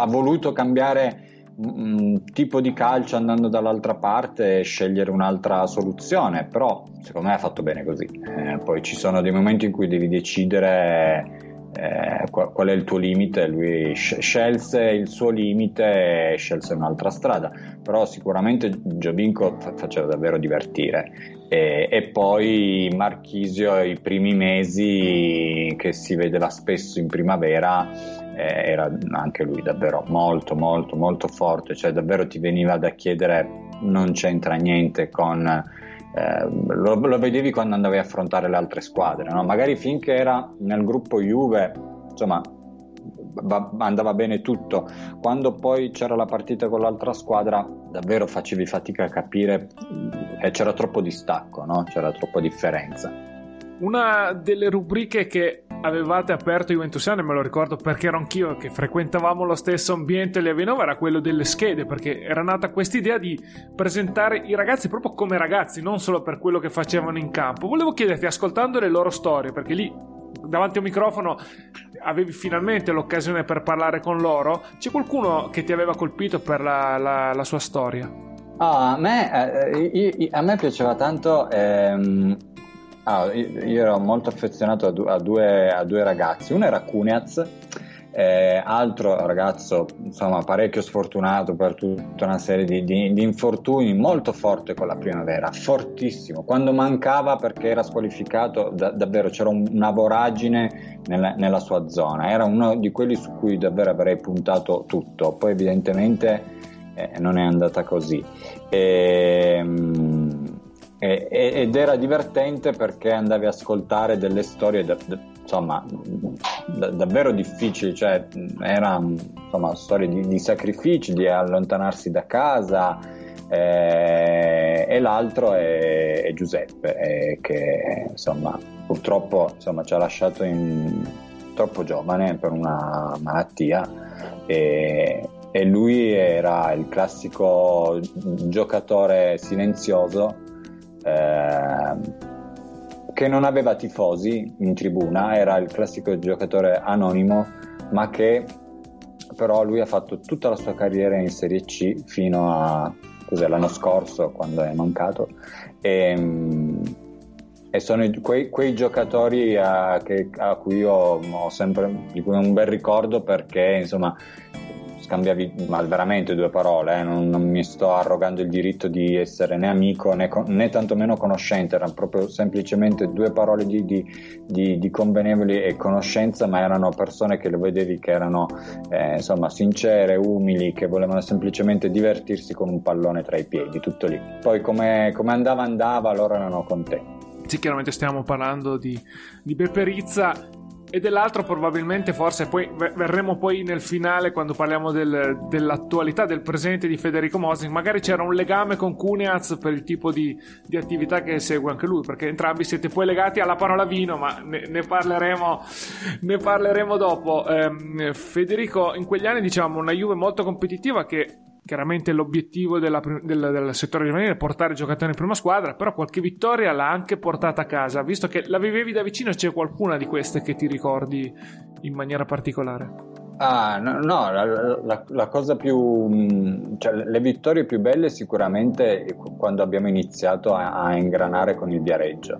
ha voluto cambiare un tipo di calcio andando dall'altra parte e scegliere un'altra soluzione, però secondo me ha fatto bene così. Eh, poi ci sono dei momenti in cui devi decidere eh, qual, è il tuo limite, lui scelse il suo limite e scelse un'altra strada, però sicuramente Giovinco fa- faceva davvero divertire e, e, poi Marchisio i primi mesi che si vedeva spesso in primavera era anche lui davvero molto molto molto forte, cioè davvero ti veniva da chiedere non c'entra niente con eh, lo, lo, vedevi quando andavi a affrontare le altre squadre, no? magari finché era nel gruppo Juve, insomma, va, andava bene tutto. Quando poi c'era la partita con l'altra squadra, davvero facevi fatica a capire e eh, c'era troppo distacco, no? c'era troppa differenza. Una delle rubriche che avevate aperto Juventusiano, me lo ricordo perché ero anch'io che frequentavamo lo stesso ambiente lì a Venova, era quello delle schede, perché era nata questa idea di presentare i ragazzi proprio come ragazzi, non solo per quello che facevano in campo. Volevo chiederti, ascoltando le loro storie, perché lì davanti a un microfono avevi finalmente l'occasione per parlare con loro, c'è qualcuno che ti aveva colpito per la, la, la sua storia? Oh, a, me, eh, a me piaceva tanto ehm, Ah, io ero molto affezionato a, du- a, due, a due, ragazzi. Uno era Cunez, eh, altro ragazzo insomma parecchio sfortunato per tutta una serie di, di, di, infortuni, molto forte con la primavera, fortissimo. Quando mancava perché era squalificato, da, davvero c'era un, una voragine nella, nella, sua zona. Era uno di quelli su cui davvero avrei puntato tutto. Poi, evidentemente, eh, non è andata così. E, ehm, ed era divertente perché andavi a ascoltare delle storie da, da, insomma da, davvero difficili cioè erano storie di, di, sacrifici di allontanarsi da casa eh, e l'altro è, è Giuseppe eh, che insomma purtroppo insomma, ci ha lasciato in, troppo giovane per una malattia e, e lui era il classico giocatore silenzioso che non aveva tifosi in tribuna, era il classico giocatore anonimo, ma che però lui ha fatto tutta la sua carriera in Serie C fino a l'anno scorso quando è mancato. E, ehm, e sono quei, quei giocatori a, che, a, cui io ho sempre un bel ricordo perché insomma scambiavi ma veramente due parole, eh? non, non, mi sto arrogando il diritto di essere né amico né, né tantomeno conoscente, erano proprio semplicemente due parole di, di, di, di, convenevoli e conoscenza, ma erano persone che lo vedevi che erano eh, insomma sincere, umili, che volevano semplicemente divertirsi con un pallone tra i piedi, tutto lì. Poi come, come andava andava, loro erano contenti. Sì, chiaramente stiamo parlando di, di Beppe Rizza e dell'altro probabilmente forse poi verremo poi nel finale quando parliamo del, dell'attualità del presente di Federico Mosing magari c'era un legame con Cunez per il tipo di, di, attività che segue anche lui perché entrambi siete poi legati alla parola vino ma ne, ne, parleremo, ne parleremo dopo. Eh, Federico in quegli anni diciamo una Juve molto competitiva che chiaramente l'obiettivo della, del, del, settore giovanile è portare giocatori in prima squadra, però qualche vittoria l'ha anche portata a casa. Visto che la vivevi da vicino, c'è qualcuna di queste che ti ricordi in maniera particolare? Ah, no, no la, la, la, cosa più. Mm, cioè, le vittorie più belle sicuramente quando abbiamo iniziato a, a ingranare con il Viareggio.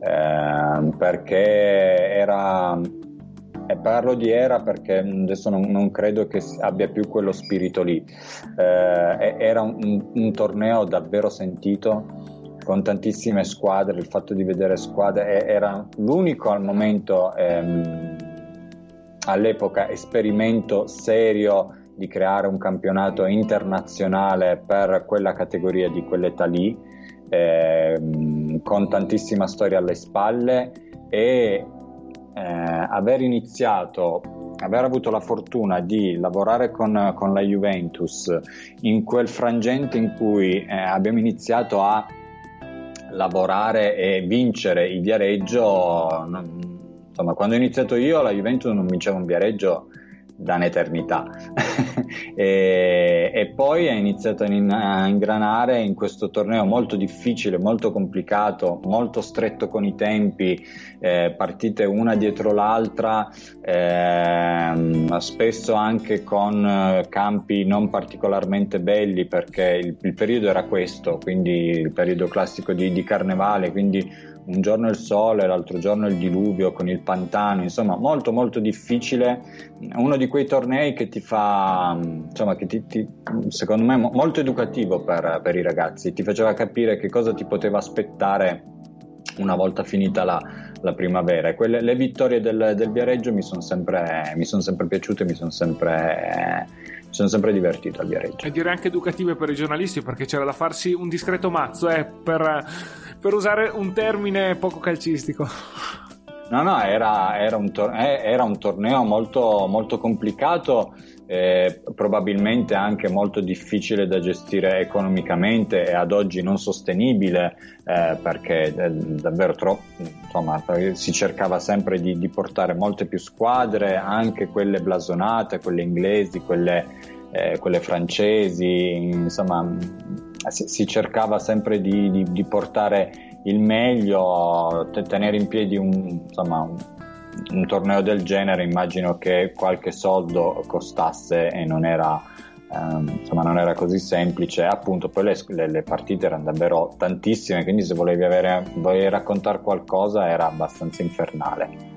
Eh, perché era e parlo di era perché adesso non, non, credo che abbia più quello spirito lì. Eh, era un, un, torneo davvero sentito con tantissime squadre, il fatto di vedere squadre era l'unico al momento, ehm, all'epoca, esperimento serio di creare un campionato internazionale per quella categoria di quell'età lì. Eh, con tantissima storia alle spalle e eh, aver iniziato, aver avuto la fortuna di lavorare con, con la Juventus in quel frangente in cui eh, abbiamo iniziato a lavorare e vincere il Viareggio, insomma, quando ho iniziato io la Juventus non vinceva un Viareggio da un'eternità. *laughs* E, e, poi ha iniziato a ingranare in questo torneo molto difficile, molto complicato, molto stretto con i tempi, eh, partite una dietro l'altra, eh, spesso anche con eh, campi non particolarmente belli perché il, il, periodo era questo, quindi il periodo classico di, di carnevale, quindi un giorno il sole, l'altro giorno il diluvio con il pantano, insomma molto molto difficile, uno di quei tornei che ti fa, insomma che ti, ti, secondo me molto educativo per, per, i ragazzi, ti faceva capire che cosa ti poteva aspettare una volta finita la, la primavera. Quelle, le vittorie del, del Viareggio mi sono sempre, son sempre piaciute, mi sono sempre... mi sono sempre divertito al Viareggio. E direi anche educative per i giornalisti perché c'era da farsi un discreto mazzo eh, per per usare un termine poco calcistico. No, no, era, era, un, tor- eh, era un, torneo molto, molto complicato, eh, probabilmente anche molto difficile da gestire economicamente e ad oggi non sostenibile eh, perché eh, davvero troppo, insomma, si cercava sempre di, di, portare molte più squadre, anche quelle blasonate, quelle inglesi, quelle, eh, quelle francesi, insomma si, si cercava sempre di, di, di, portare il meglio, tenere in piedi un, insomma, un, un, torneo del genere, immagino che qualche soldo costasse e non era, ehm, insomma, non era così semplice. Appunto, poi le, le, le, partite erano davvero tantissime, quindi se volevi, avere, volevi raccontare qualcosa era abbastanza infernale.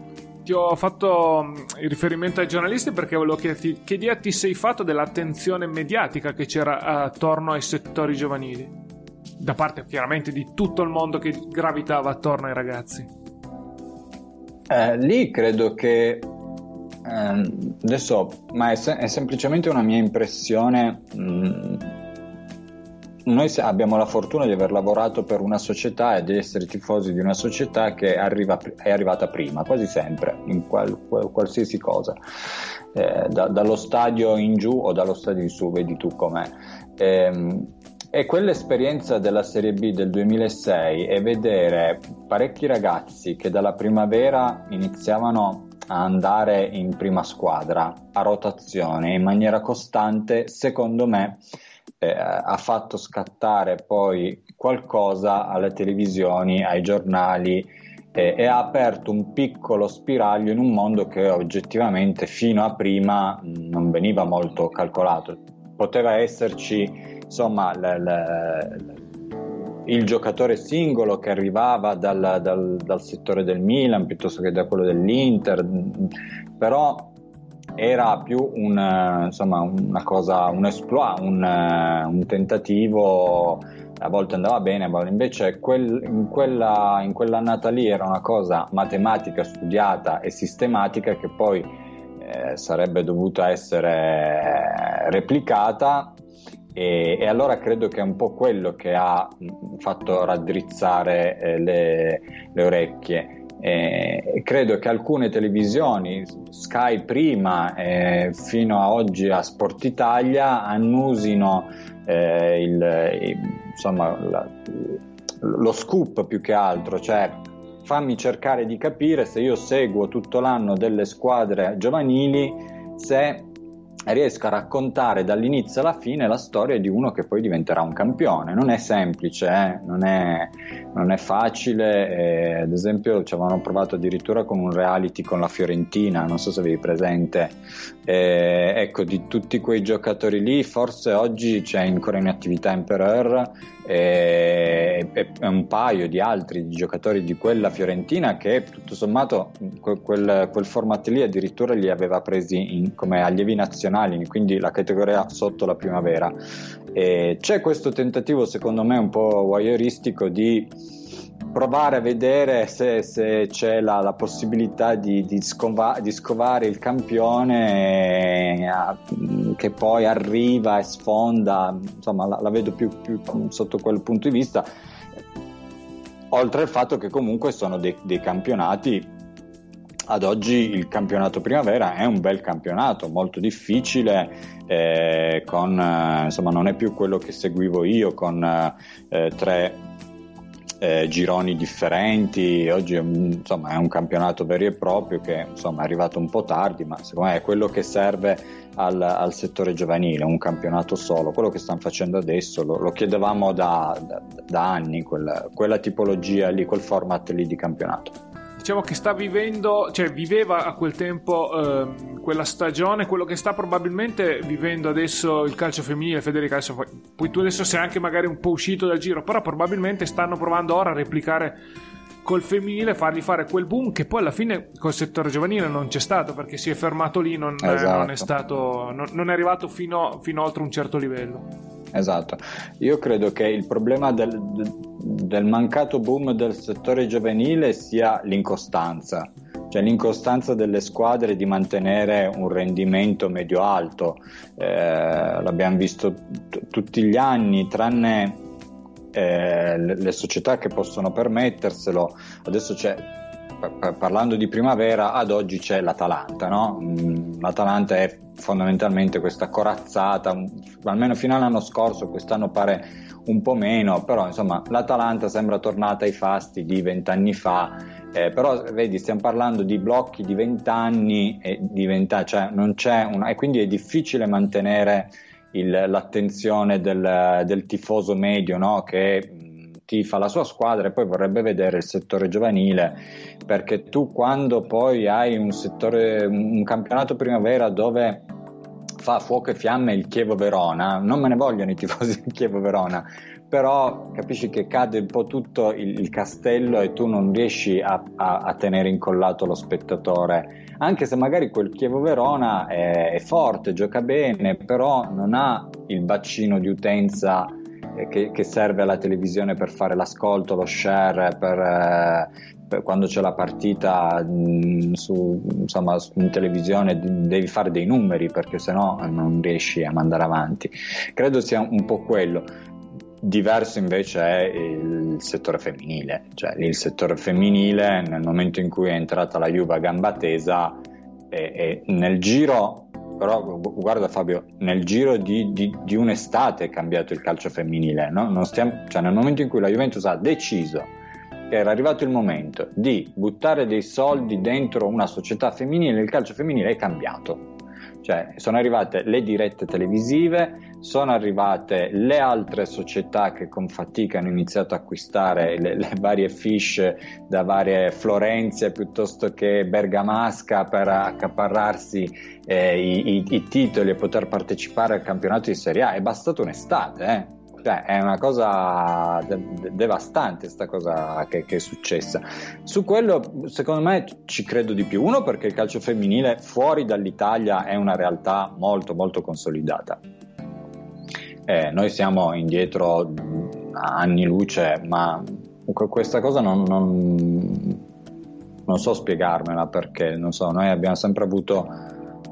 Ti ho fatto mm, il riferimento ai giornalisti perché volevo chiederti che idea ti sei fatto dell'attenzione mediatica che c'era attorno ai settori giovanili, da parte chiaramente di tutto il mondo che gravitava attorno ai ragazzi. Eh, lì credo che eh, adesso, ma è, se- è, semplicemente una mia impressione. Mh, mm, noi abbiamo la fortuna di aver lavorato per una società e di essere tifosi di una società che arriva, è arrivata prima, quasi sempre, in qual, qualsiasi cosa, eh, da, dallo stadio in giù o dallo stadio in su, vedi tu com'è. Eh, e quell'esperienza della Serie B del 2006 e vedere parecchi ragazzi che dalla primavera iniziavano a andare in prima squadra a rotazione in maniera costante, secondo me eh, ha fatto scattare poi qualcosa alle televisioni, ai giornali eh, e ha aperto un piccolo spiraglio in un mondo che oggettivamente fino a prima non veniva molto calcolato. Poteva esserci insomma l- l- il giocatore singolo che arrivava dal, dal, dal, settore del Milan piuttosto che da quello dell'Inter, però era più un, eh, insomma, una cosa, un exploit, un, eh, un, tentativo, a volte andava bene, ma invece quel, in, quella, in quell'annata lì era una cosa matematica, studiata e sistematica che poi eh, sarebbe dovuta essere replicata e, e, allora credo che è un po' quello che ha fatto raddrizzare eh, le, le orecchie eh, credo che alcune televisioni, Sky prima eh, fino a oggi a Sport Italia, annusino eh, il, il, insomma, la, lo scoop più che altro, cioè fammi cercare di capire se io seguo tutto l'anno delle squadre giovanili, se riesco a raccontare dall'inizio alla fine la storia di uno che poi diventerà un campione. Non è semplice, eh? non, è, non, è, facile. Eh, ad esempio, ci avevano provato addirittura con un reality con la Fiorentina, non so se avevi presente. Eh, ecco, di tutti quei giocatori lì, forse oggi c'è ancora in attività Emperor e, e, un paio di altri giocatori di quella Fiorentina che tutto sommato quel, quel format lì addirittura li aveva presi in, come allievi nazionali, quindi la categoria sotto la primavera. E c'è questo tentativo secondo me un po' voyeuristico di provare a vedere se, se c'è la, la possibilità di, di, scova, di, scovare il campione a, che poi arriva e sfonda, insomma la, la vedo più, più, sotto quel punto di vista. oltre al fatto che comunque sono dei, dei campionati ad oggi il campionato primavera è un bel campionato, molto difficile, eh, con, eh, insomma, non è più quello che seguivo io con eh, tre eh, gironi differenti. Oggi insomma, è un campionato vero e proprio che insomma, è arrivato un po' tardi, ma secondo me è quello che serve al, al settore giovanile, un campionato solo. Quello che stanno facendo adesso lo, lo chiedevamo da, da, da anni, quella, quella tipologia lì, quel format lì di campionato diciamo che sta vivendo, cioè viveva a quel tempo eh, quella stagione, quello che sta probabilmente vivendo adesso il calcio femminile, Federica, adesso poi tu adesso sei anche magari un po' uscito dal giro, però probabilmente stanno provando ora a replicare col femminile, fargli fare quel boom che poi alla fine col settore giovanile non c'è stato perché si è fermato lì, non, esatto. non è stato, non, non, è arrivato fino, fino oltre un certo livello. Esatto, io credo che il problema del, del mancato boom del settore giovanile sia l'incostanza, cioè l'incostanza delle squadre di mantenere un rendimento medio-alto. Eh, l'abbiamo visto t- tutti gli anni, tranne eh, le, le società che possono permetterselo. Adesso c'è parlando di primavera, ad oggi c'è l'Atalanta, no? Mm, L'Atalanta è fondamentalmente questa corazzata, almeno fino all'anno scorso, quest'anno pare un po' meno, però insomma l'Atalanta sembra tornata ai fasti di vent'anni fa, eh, però vedi stiamo parlando di blocchi di vent'anni e di vent'anni, cioè non c'è una, e quindi è difficile mantenere il, l'attenzione del, del, tifoso medio no? che tifa la sua squadra e poi vorrebbe vedere il settore giovanile perché tu quando poi hai un settore un campionato primavera dove fa fuoco e fiamme il Chievo Verona non me ne vogliono i tifosi del Chievo Verona però capisci che cade un po' tutto il, il castello e tu non riesci a, a, a, tenere incollato lo spettatore. Anche se magari quel Chievo Verona è, è forte, gioca bene però non ha il bacino di utenza che, che, serve alla televisione per fare l'ascolto, lo share, per, eh, per quando c'è la partita mh, mm, su, insomma, in televisione devi fare dei numeri perché sennò non riesci a mandare avanti. Credo sia un po' quello. Diverso invece è il settore femminile, cioè il settore femminile nel momento in cui è entrata la Juve a gamba tesa e, e nel giro però guarda Fabio, nel giro di, di, di un'estate è cambiato il calcio femminile, no? stiamo, cioè nel momento in cui la Juventus ha deciso che era arrivato il momento di buttare dei soldi dentro una società femminile, il calcio femminile è cambiato. Cioè, sono arrivate le dirette televisive, sono arrivate le altre società che con fatica hanno iniziato a acquistare le, le varie fish da varie Florenze piuttosto che Bergamasca per accaparrarsi eh, i, i, i, titoli e poter partecipare al campionato di Serie A. È bastata un'estate, eh? Cioè, è una cosa de- devastante questa cosa che-, che, è successa. Su quello, secondo me, ci credo di più. Uno, perché il calcio femminile fuori dall'Italia è una realtà molto, molto consolidata. Eh, noi siamo indietro a anni luce, ma questa cosa non, non, non so spiegarmela perché, non so, noi abbiamo sempre avuto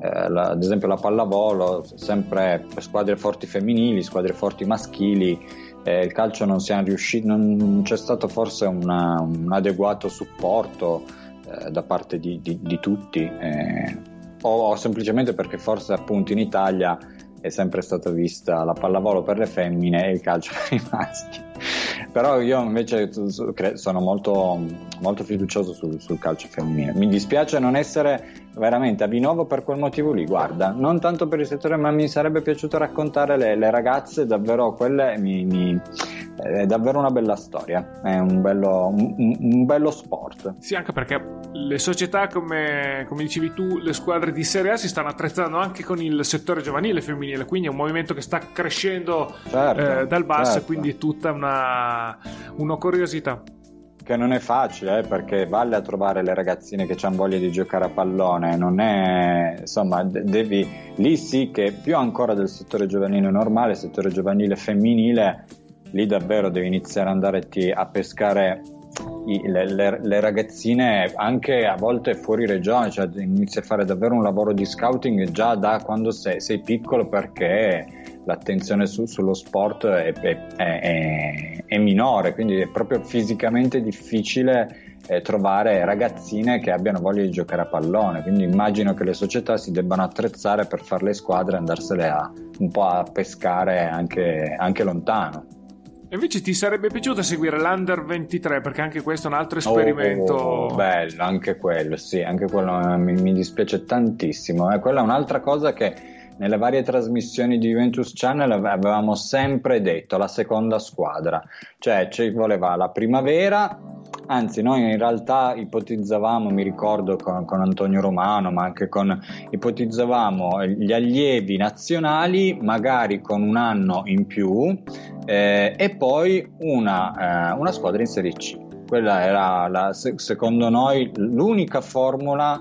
eh, la, ad esempio la pallavolo, sempre squadre forti femminili, squadre forti maschili, eh, il calcio non siamo riusciti, non c'è stato forse una, un adeguato supporto eh, da parte di, di, di tutti, eh, o, o, semplicemente perché forse appunto in Italia è sempre stata vista la pallavolo per le femmine e il calcio *laughs* per i maschi. Però io invece sono molto, molto fiducioso sul, sul calcio femminile. Mi dispiace non essere veramente a Vinovo per quel motivo lì. Guarda, non tanto per il settore, ma mi sarebbe piaciuto raccontare le, le ragazze, davvero quelle mi, mi, è davvero una bella storia, è un bello, un, un bello sport. Sì, anche perché le società, come, come, dicevi tu, le squadre di Serie A si stanno attrezzando anche con il settore giovanile femminile, quindi è un movimento che sta crescendo certo, eh, dal basso certo. e quindi è tutta una, una curiosità che non è facile eh, perché vale a trovare le ragazzine che hanno voglia di giocare a pallone, non è insomma, devi lì sì che più ancora del settore giovanile normale, settore giovanile femminile, lì davvero devi iniziare ad andare a pescare i, le, le, le, ragazzine anche a volte fuori regione, cioè inizi a fare davvero un lavoro di scouting già da quando sei, sei piccolo perché l'attenzione su, sullo sport è, è, è, è, minore, quindi è proprio fisicamente difficile eh, trovare ragazzine che abbiano voglia di giocare a pallone, quindi immagino che le società si debbano attrezzare per fare le squadre e andarsele a, un po' a pescare anche, anche lontano. Invece ti sarebbe piaciuto seguire l'Under 23 perché anche questo è un altro esperimento. Oh, bello, anche quello, sì, anche quello mi, mi dispiace tantissimo. Eh. Quella è un'altra cosa che nelle varie trasmissioni di Juventus Channel avevamo sempre detto, la seconda squadra. Cioè ci voleva la primavera, anzi noi in realtà ipotizzavamo, mi ricordo con, con Antonio Romano, ma anche con, ipotizzavamo gli allievi nazionali magari con un anno in più eh, e poi una, eh, una, squadra in Serie C. Quella era la, secondo noi l'unica formula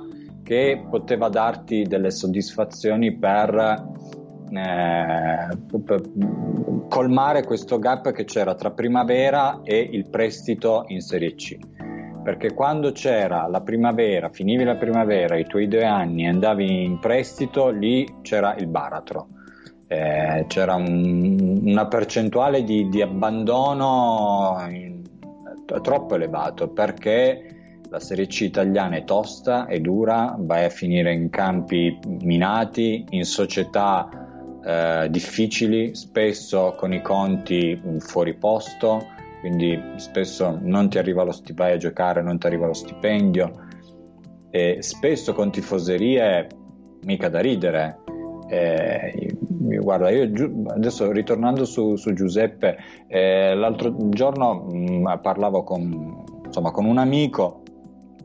che poteva darti delle soddisfazioni per, eh, per colmare questo gap che c'era tra primavera e il prestito in Serie C perché quando c'era la primavera, finivi la primavera, i tuoi due anni e andavi in prestito, lì c'era il baratro. Eh, c'era un, una percentuale di, di abbandono in, troppo elevato perché la Serie C italiana è tosta, è dura, vai a finire in campi minati, in società eh, difficili, spesso con i conti fuori posto, quindi spesso non ti arriva lo stipendio, vai a giocare, non ti arriva lo stipendio, e spesso con tifoserie mica da ridere. Eh, guarda, io adesso ritornando su, su Giuseppe, eh, l'altro giorno mh, mm, parlavo con, insomma, con un amico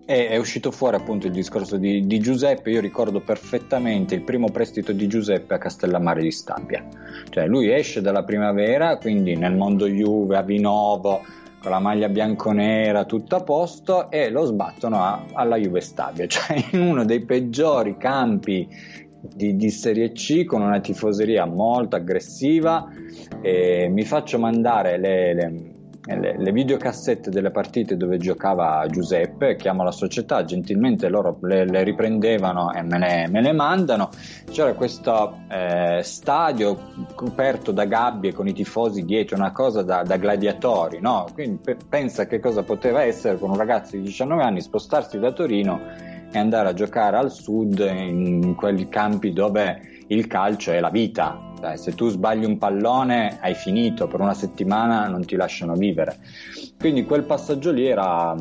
e è uscito fuori appunto il discorso di, di, Giuseppe. Io ricordo perfettamente il primo prestito di Giuseppe a Castellammare di Stabia. Cioè, lui esce dalla primavera, quindi nel mondo Juve, a Vinovo, con la maglia bianconera, tutto a posto, e lo sbattono a, alla Juve Stabia, *laughs* cioè in uno dei peggiori campi di, di, Serie C con una tifoseria molto aggressiva mi faccio mandare le, le, le, le videocassette delle partite dove giocava Giuseppe, chiamo la società, gentilmente loro le, le riprendevano e me le, me le, mandano. C'era questo eh, stadio coperto da gabbie con i tifosi dietro, una cosa da, da gladiatori, no? Quindi pe- pensa che cosa poteva essere con un ragazzo di 19 anni spostarsi da Torino e andare a giocare al sud in quei campi dove il calcio è la vita. Cioè, se tu sbagli un pallone hai finito, per una settimana non ti lasciano vivere. Quindi quel passaggio lì era,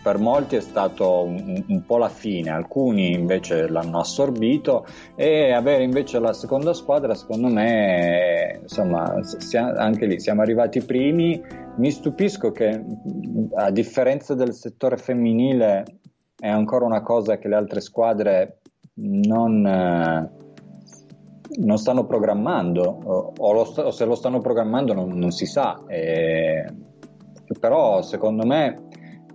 per molti è stato un, un po' la fine, alcuni invece l'hanno assorbito e avere invece la seconda squadra secondo me, insomma, anche lì siamo arrivati primi. Mi stupisco che a differenza del settore femminile è ancora una cosa che le altre squadre non, eh, non stanno programmando o, o, lo, o, se lo stanno programmando non, non si sa. E, però secondo me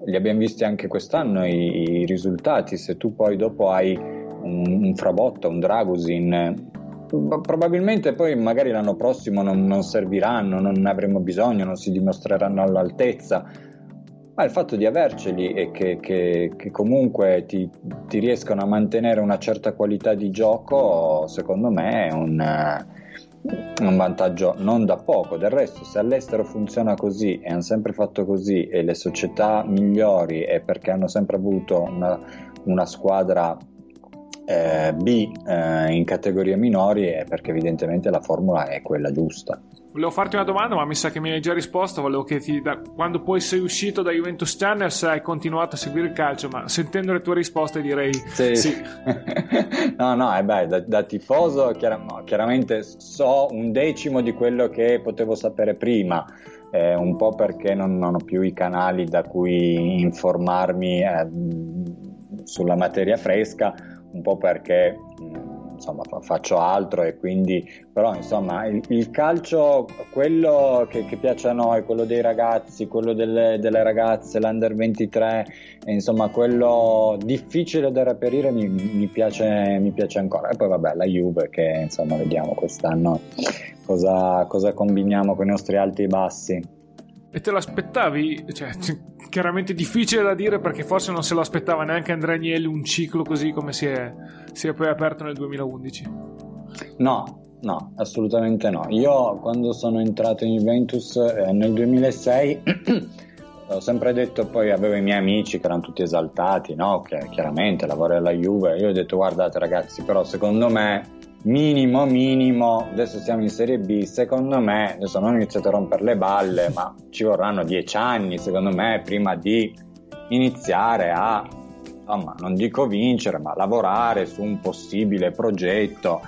li abbiamo visti anche quest'anno i, i risultati. Se tu poi dopo hai un, un Frabotta, un Dragusin, probabilmente poi magari l'anno prossimo non, non serviranno, non ne avremo bisogno, non si dimostreranno all'altezza ma il fatto di averceli e che, che, che comunque ti, ti, riescano a mantenere una certa qualità di gioco, secondo me è un, un, vantaggio non da poco. Del resto, se all'estero funziona così e hanno sempre fatto così e le società migliori è perché hanno sempre avuto una, una squadra eh, B eh, in categorie minori, è perché evidentemente la formula è quella giusta. Volevo farti una domanda, ma mi sa che mi hai già risposto. Volevo chiederti da quando poi sei uscito da Juventus Channel se hai continuato a seguire il calcio, ma sentendo le tue risposte direi sì. sì. *laughs* no, no, eh beh, da, da tifoso chiar- no, chiaramente so un decimo di quello che potevo sapere prima. Eh, un po' perché non, non, ho più i canali da cui informarmi eh, sulla materia fresca, un po' perché insomma faccio altro e quindi però insomma il, il calcio quello che, che, piace a noi quello dei ragazzi quello delle, delle ragazze l'under 23 insomma quello difficile da reperire mi, mi, piace, mi piace ancora. E poi vabbè la Juve che insomma vediamo quest'anno cosa, cosa combiniamo con i nostri alti e bassi e te lo aspettavi? Cioè, chiaramente difficile da dire perché forse non se lo aspettava neanche Andrea Agnelli un ciclo così come si è, si è poi aperto nel 2011. No, no, assolutamente no. Io quando sono entrato in Juventus eh, nel 2006 *clears throat* ho sempre detto, poi avevo i miei amici che erano tutti esaltati, no? Che chiaramente lavoro alla Juve. Io ho detto, guardate ragazzi, però secondo me minimo minimo. Adesso siamo in Serie B. Secondo me adesso non ho iniziato a rompere le balle ma ci vorranno dieci anni secondo me prima di iniziare a insomma, non dico vincere, ma lavorare su un possibile progetto.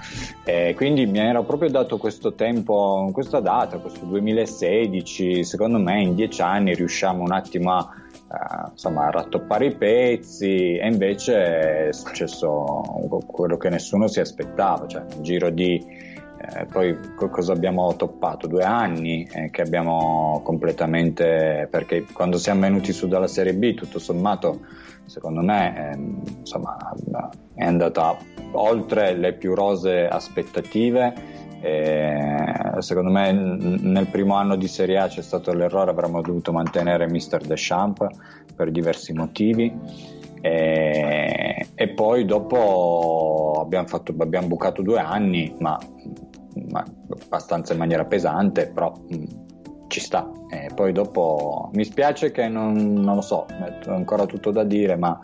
Eh, quindi mi ero proprio dato questo tempo, questa data, questo 2016, secondo me in dieci anni riusciamo un attimo a, uh, insomma, rattoppare i pezzi e invece è successo quello che nessuno si aspettava, cioè un giro di... Eh, poi cosa abbiamo toppato? Due anni eh, che abbiamo completamente perché quando siamo venuti su dalla Serie B tutto sommato secondo me ehm, insomma, è andata oltre le più rose aspettative. E secondo me nel primo anno di Serie A c'è stato l'errore, avremmo dovuto mantenere Mister Deschamps per diversi motivi. E, e poi dopo abbiamo, fatto, abbiamo bucato due anni, ma, ma abbastanza in maniera pesante, però ci sta. E poi dopo mi spiace che non, non lo so, ho ancora tutto da dire, ma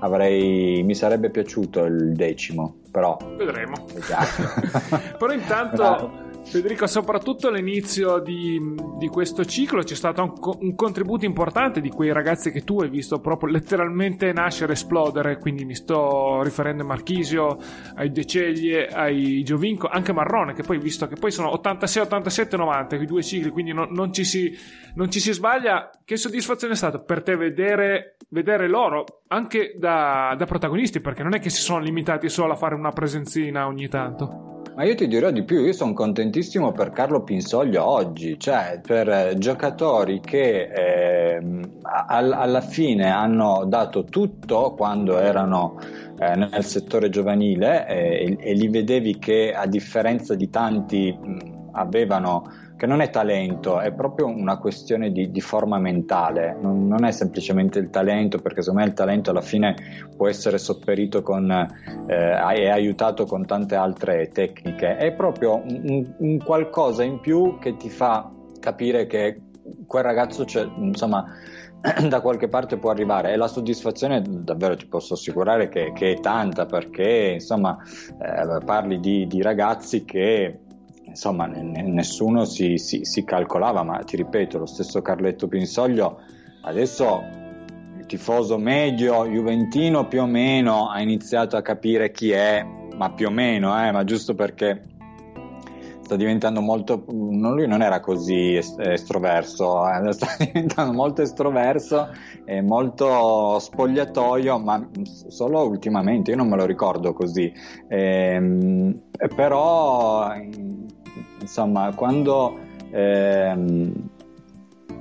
avrei, mi sarebbe piaciuto il decimo, però vedremo. *laughs* però intanto *laughs* Federico, soprattutto all'inizio di, di, questo ciclo c'è stato un, un, contributo importante di quei ragazzi che tu hai visto proprio letteralmente nascere, esplodere, quindi mi sto riferendo a Marchisio, ai Deceglie, ai Giovinco, anche Marrone, che poi visto che poi sono 86, 87, 90, quei due cicli, quindi non, non, ci, si, non ci, si, sbaglia. Che soddisfazione è stata per te vedere, vedere loro anche da, da protagonisti, perché non è che si sono limitati solo a fare una presenzina ogni tanto. Ma io ti dirò di più, io sono contentissimo per Carlo Pinsoglio oggi, cioè per eh, giocatori che eh, all- alla fine hanno dato tutto quando erano eh, nel settore giovanile eh, e-, e, li vedevi che a differenza di tanti mh, avevano che non è talento, è proprio una questione di, di forma mentale, non, non, è semplicemente il talento, perché secondo me il talento alla fine può essere sopperito con, eh, e aiutato con tante altre tecniche, è proprio un, un, qualcosa in più che ti fa capire che quel ragazzo c'è, insomma, *clears throat* da qualche parte può arrivare. E la soddisfazione davvero ti posso assicurare che, che è tanta perché insomma eh, parli di, di ragazzi che insomma nessuno si, si, si, calcolava, ma ti ripeto, lo stesso Carletto Pinsoglio adesso il tifoso medio juventino più o meno ha iniziato a capire chi è, ma più o meno, eh, ma giusto perché sta diventando molto non, lui non era così estroverso eh, *laughs* sta diventando molto estroverso e molto spogliatoio ma solo ultimamente io non me lo ricordo così. Ehm, però insomma, quando ehm,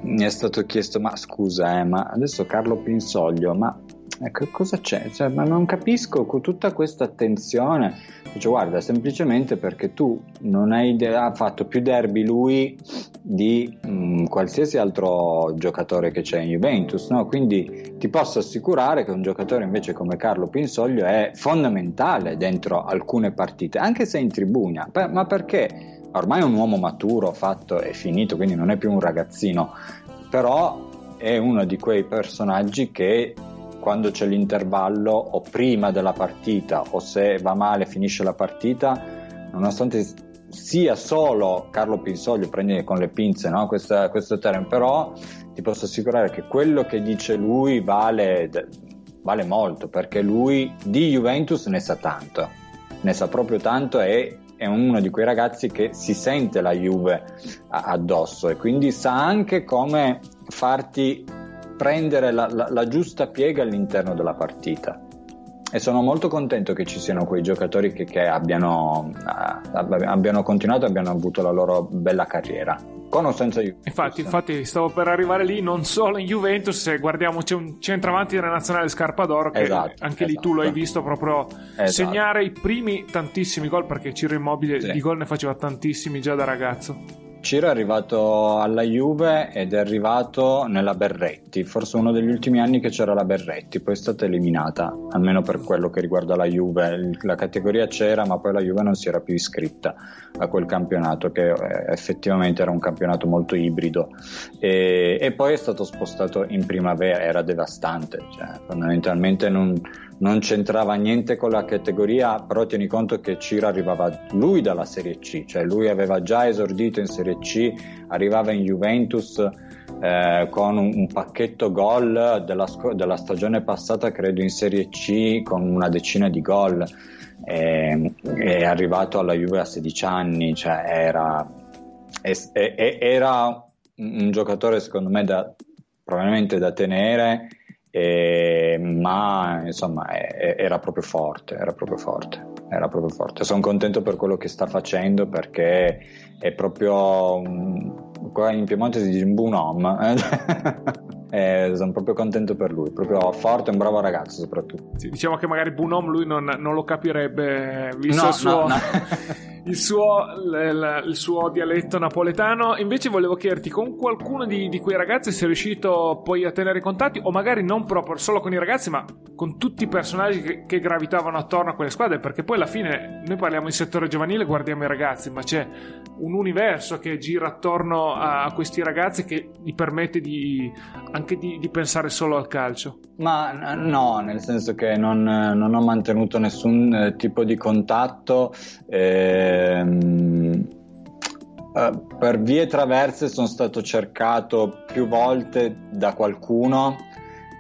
mi è stato chiesto, ma scusa, eh, ma adesso Carlo Pinsoglio, ma ecco, cosa c'è? Cioè, ma non capisco con tutta questa attenzione. Dice, guarda, semplicemente perché tu non hai idea, ha fatto più derby lui di mh, mm, qualsiasi altro giocatore che c'è in Juventus, no? Quindi ti posso assicurare che un giocatore invece come Carlo Pinsoglio è fondamentale dentro alcune partite, anche se in tribuna. Ma perché? Ormai è un uomo maturo, fatto e finito, quindi non è più un ragazzino, però è uno di quei personaggi che quando c'è l'intervallo o prima della partita o se va male finisce la partita, nonostante sia solo Carlo Pinsoglio, prendi con le pinze no? questo, questo termine, però ti posso assicurare che quello che dice lui vale, vale molto perché lui di Juventus ne sa tanto, ne sa proprio tanto e è uno di quei ragazzi che si sente la Juve addosso e quindi sa anche come farti prendere la, la, la giusta piega all'interno della partita e sono molto contento che ci siano quei giocatori che, che abbiano, uh, abbiano continuato e abbiano avuto la loro bella carriera con o senza Juventus. Infatti, infatti, stavo per arrivare lì, non solo in Juventus, se guardiamo c'è un centravanti della nazionale Scarpadoro che esatto, anche esatto. lì tu lo hai visto proprio esatto. segnare i primi tantissimi gol perché Ciro Immobile sì. di gol ne faceva tantissimi già da ragazzo. Ciro è arrivato alla Juve ed è arrivato nella Berretti, forse uno degli ultimi anni che c'era la Berretti, poi è stata eliminata, almeno per quello che riguarda la Juve. La categoria c'era, ma poi la Juve non si era più iscritta a quel campionato, che eh, effettivamente era un campionato molto ibrido. E, e poi è stato spostato in primavera, era devastante, cioè, fondamentalmente non non c'entrava niente con la categoria, però tieni conto che Ciro arrivava lui dalla Serie C, cioè lui aveva già esordito in Serie C, arrivava in Juventus eh, con un, un, pacchetto gol della, della, stagione passata, credo in Serie C, con una decina di gol. E, è arrivato alla Juve a 16 anni, cioè era, è, è, era un giocatore secondo me da, probabilmente da tenere e, ma insomma è, era proprio forte, era proprio forte, era proprio forte. Sono contento per quello che sta facendo perché è proprio qua in Piemonte si dice un buon uomo. *laughs* Eh, sono proprio contento per lui, proprio forte, un bravo ragazzo soprattutto. Sì, diciamo che magari Bunom lui non, non, lo capirebbe visto no, il suo... No, no. *laughs* il suo, l, il suo dialetto napoletano. Invece volevo chiederti, con qualcuno di, di, quei ragazzi sei riuscito poi a tenere contatti, o magari non proprio solo con i ragazzi, ma con tutti i personaggi che, che gravitavano attorno a quelle squadre? Perché poi alla fine noi parliamo in settore giovanile, guardiamo i ragazzi, ma c'è un universo che gira attorno a, a questi ragazzi che gli permette di, anche di, di, pensare solo al calcio. Ma no, nel senso che non, non ho mantenuto nessun eh, tipo di contatto. Eh, Ehm, eh, per vie traverse sono stato cercato più volte da qualcuno,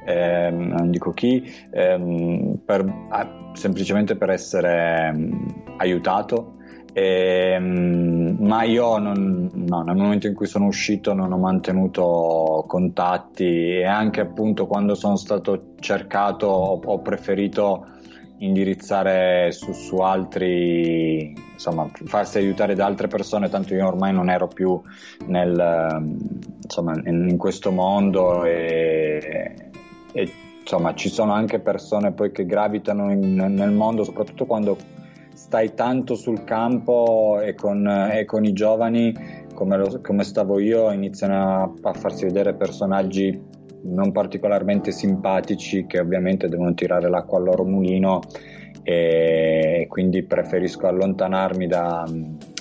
ehm, non dico chi, ehm, per, eh, semplicemente per essere ehm, aiutato. Ehm, ma io non, no, nel momento in cui sono uscito non ho mantenuto contatti e anche appunto quando sono stato cercato ho, ho preferito indirizzare su, su, altri, insomma, farsi aiutare da altre persone, tanto io ormai non ero più nel, insomma, in, in questo mondo e, e, insomma, ci sono anche persone poi che gravitano in, nel mondo, soprattutto quando stai tanto sul campo e con, e con i giovani come, lo, come, stavo io, iniziano a, a farsi vedere personaggi non particolarmente simpatici che ovviamente devono tirare l'acqua al loro mulino e quindi preferisco allontanarmi da,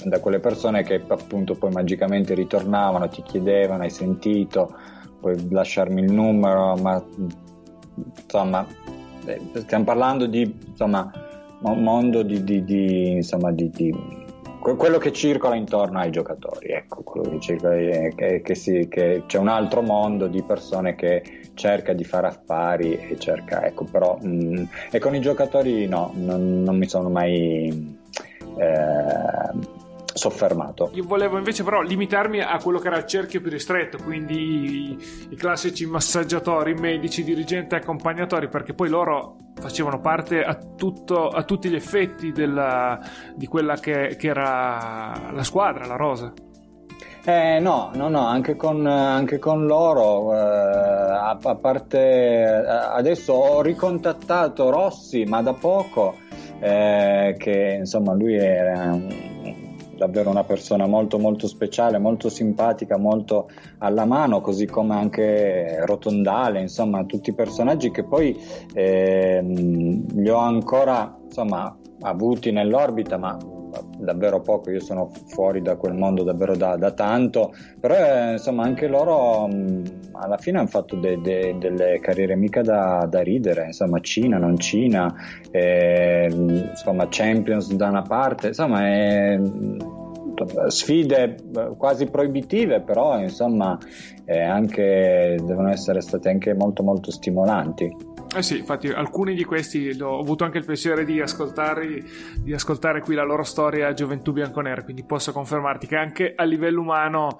da quelle persone che appunto poi magicamente ritornavano, ti chiedevano hai sentito, puoi lasciarmi il numero, ma insomma eh, stiamo parlando di insomma, un mondo di, di, di, insomma, di quello che circola intorno ai giocatori, ecco, quello che circola è che, che, si, che c'è un altro mondo di persone che cerca di fare affari e cerca, ecco, però, mh, mm, e con i giocatori no, non, non mi sono mai eh, soffermato. Io volevo invece però limitarmi a quello che era il cerchio più ristretto, quindi i, i classici massaggiatori, medici, dirigenti e accompagnatori, perché poi loro facevano parte a, tutto, a tutti gli effetti della, di quella che, che, era la squadra, la rosa. Eh, no, no, no, anche con, anche con loro, eh, a, a, parte eh, adesso ho ricontattato Rossi, ma da poco, eh, che insomma lui era un davvero una persona molto molto speciale, molto simpatica, molto alla mano, così come anche Rotondale, insomma tutti i personaggi che poi eh, li ho ancora insomma, avuti nell'orbita, ma davvero poco, io sono fuori da quel mondo davvero da, da tanto, però eh, insomma anche loro mh, alla fine hanno fatto de, de, delle carriere mica da, da, ridere, insomma Cina, non Cina, eh, insomma Champions da una parte, insomma è, sfide quasi proibitive, però insomma eh, anche, devono essere state anche molto molto stimolanti. Eh sì, infatti alcuni di questi ho avuto anche il piacere di di ascoltare qui la loro storia a Gioventù Bianconera, quindi posso confermarti che anche a livello umano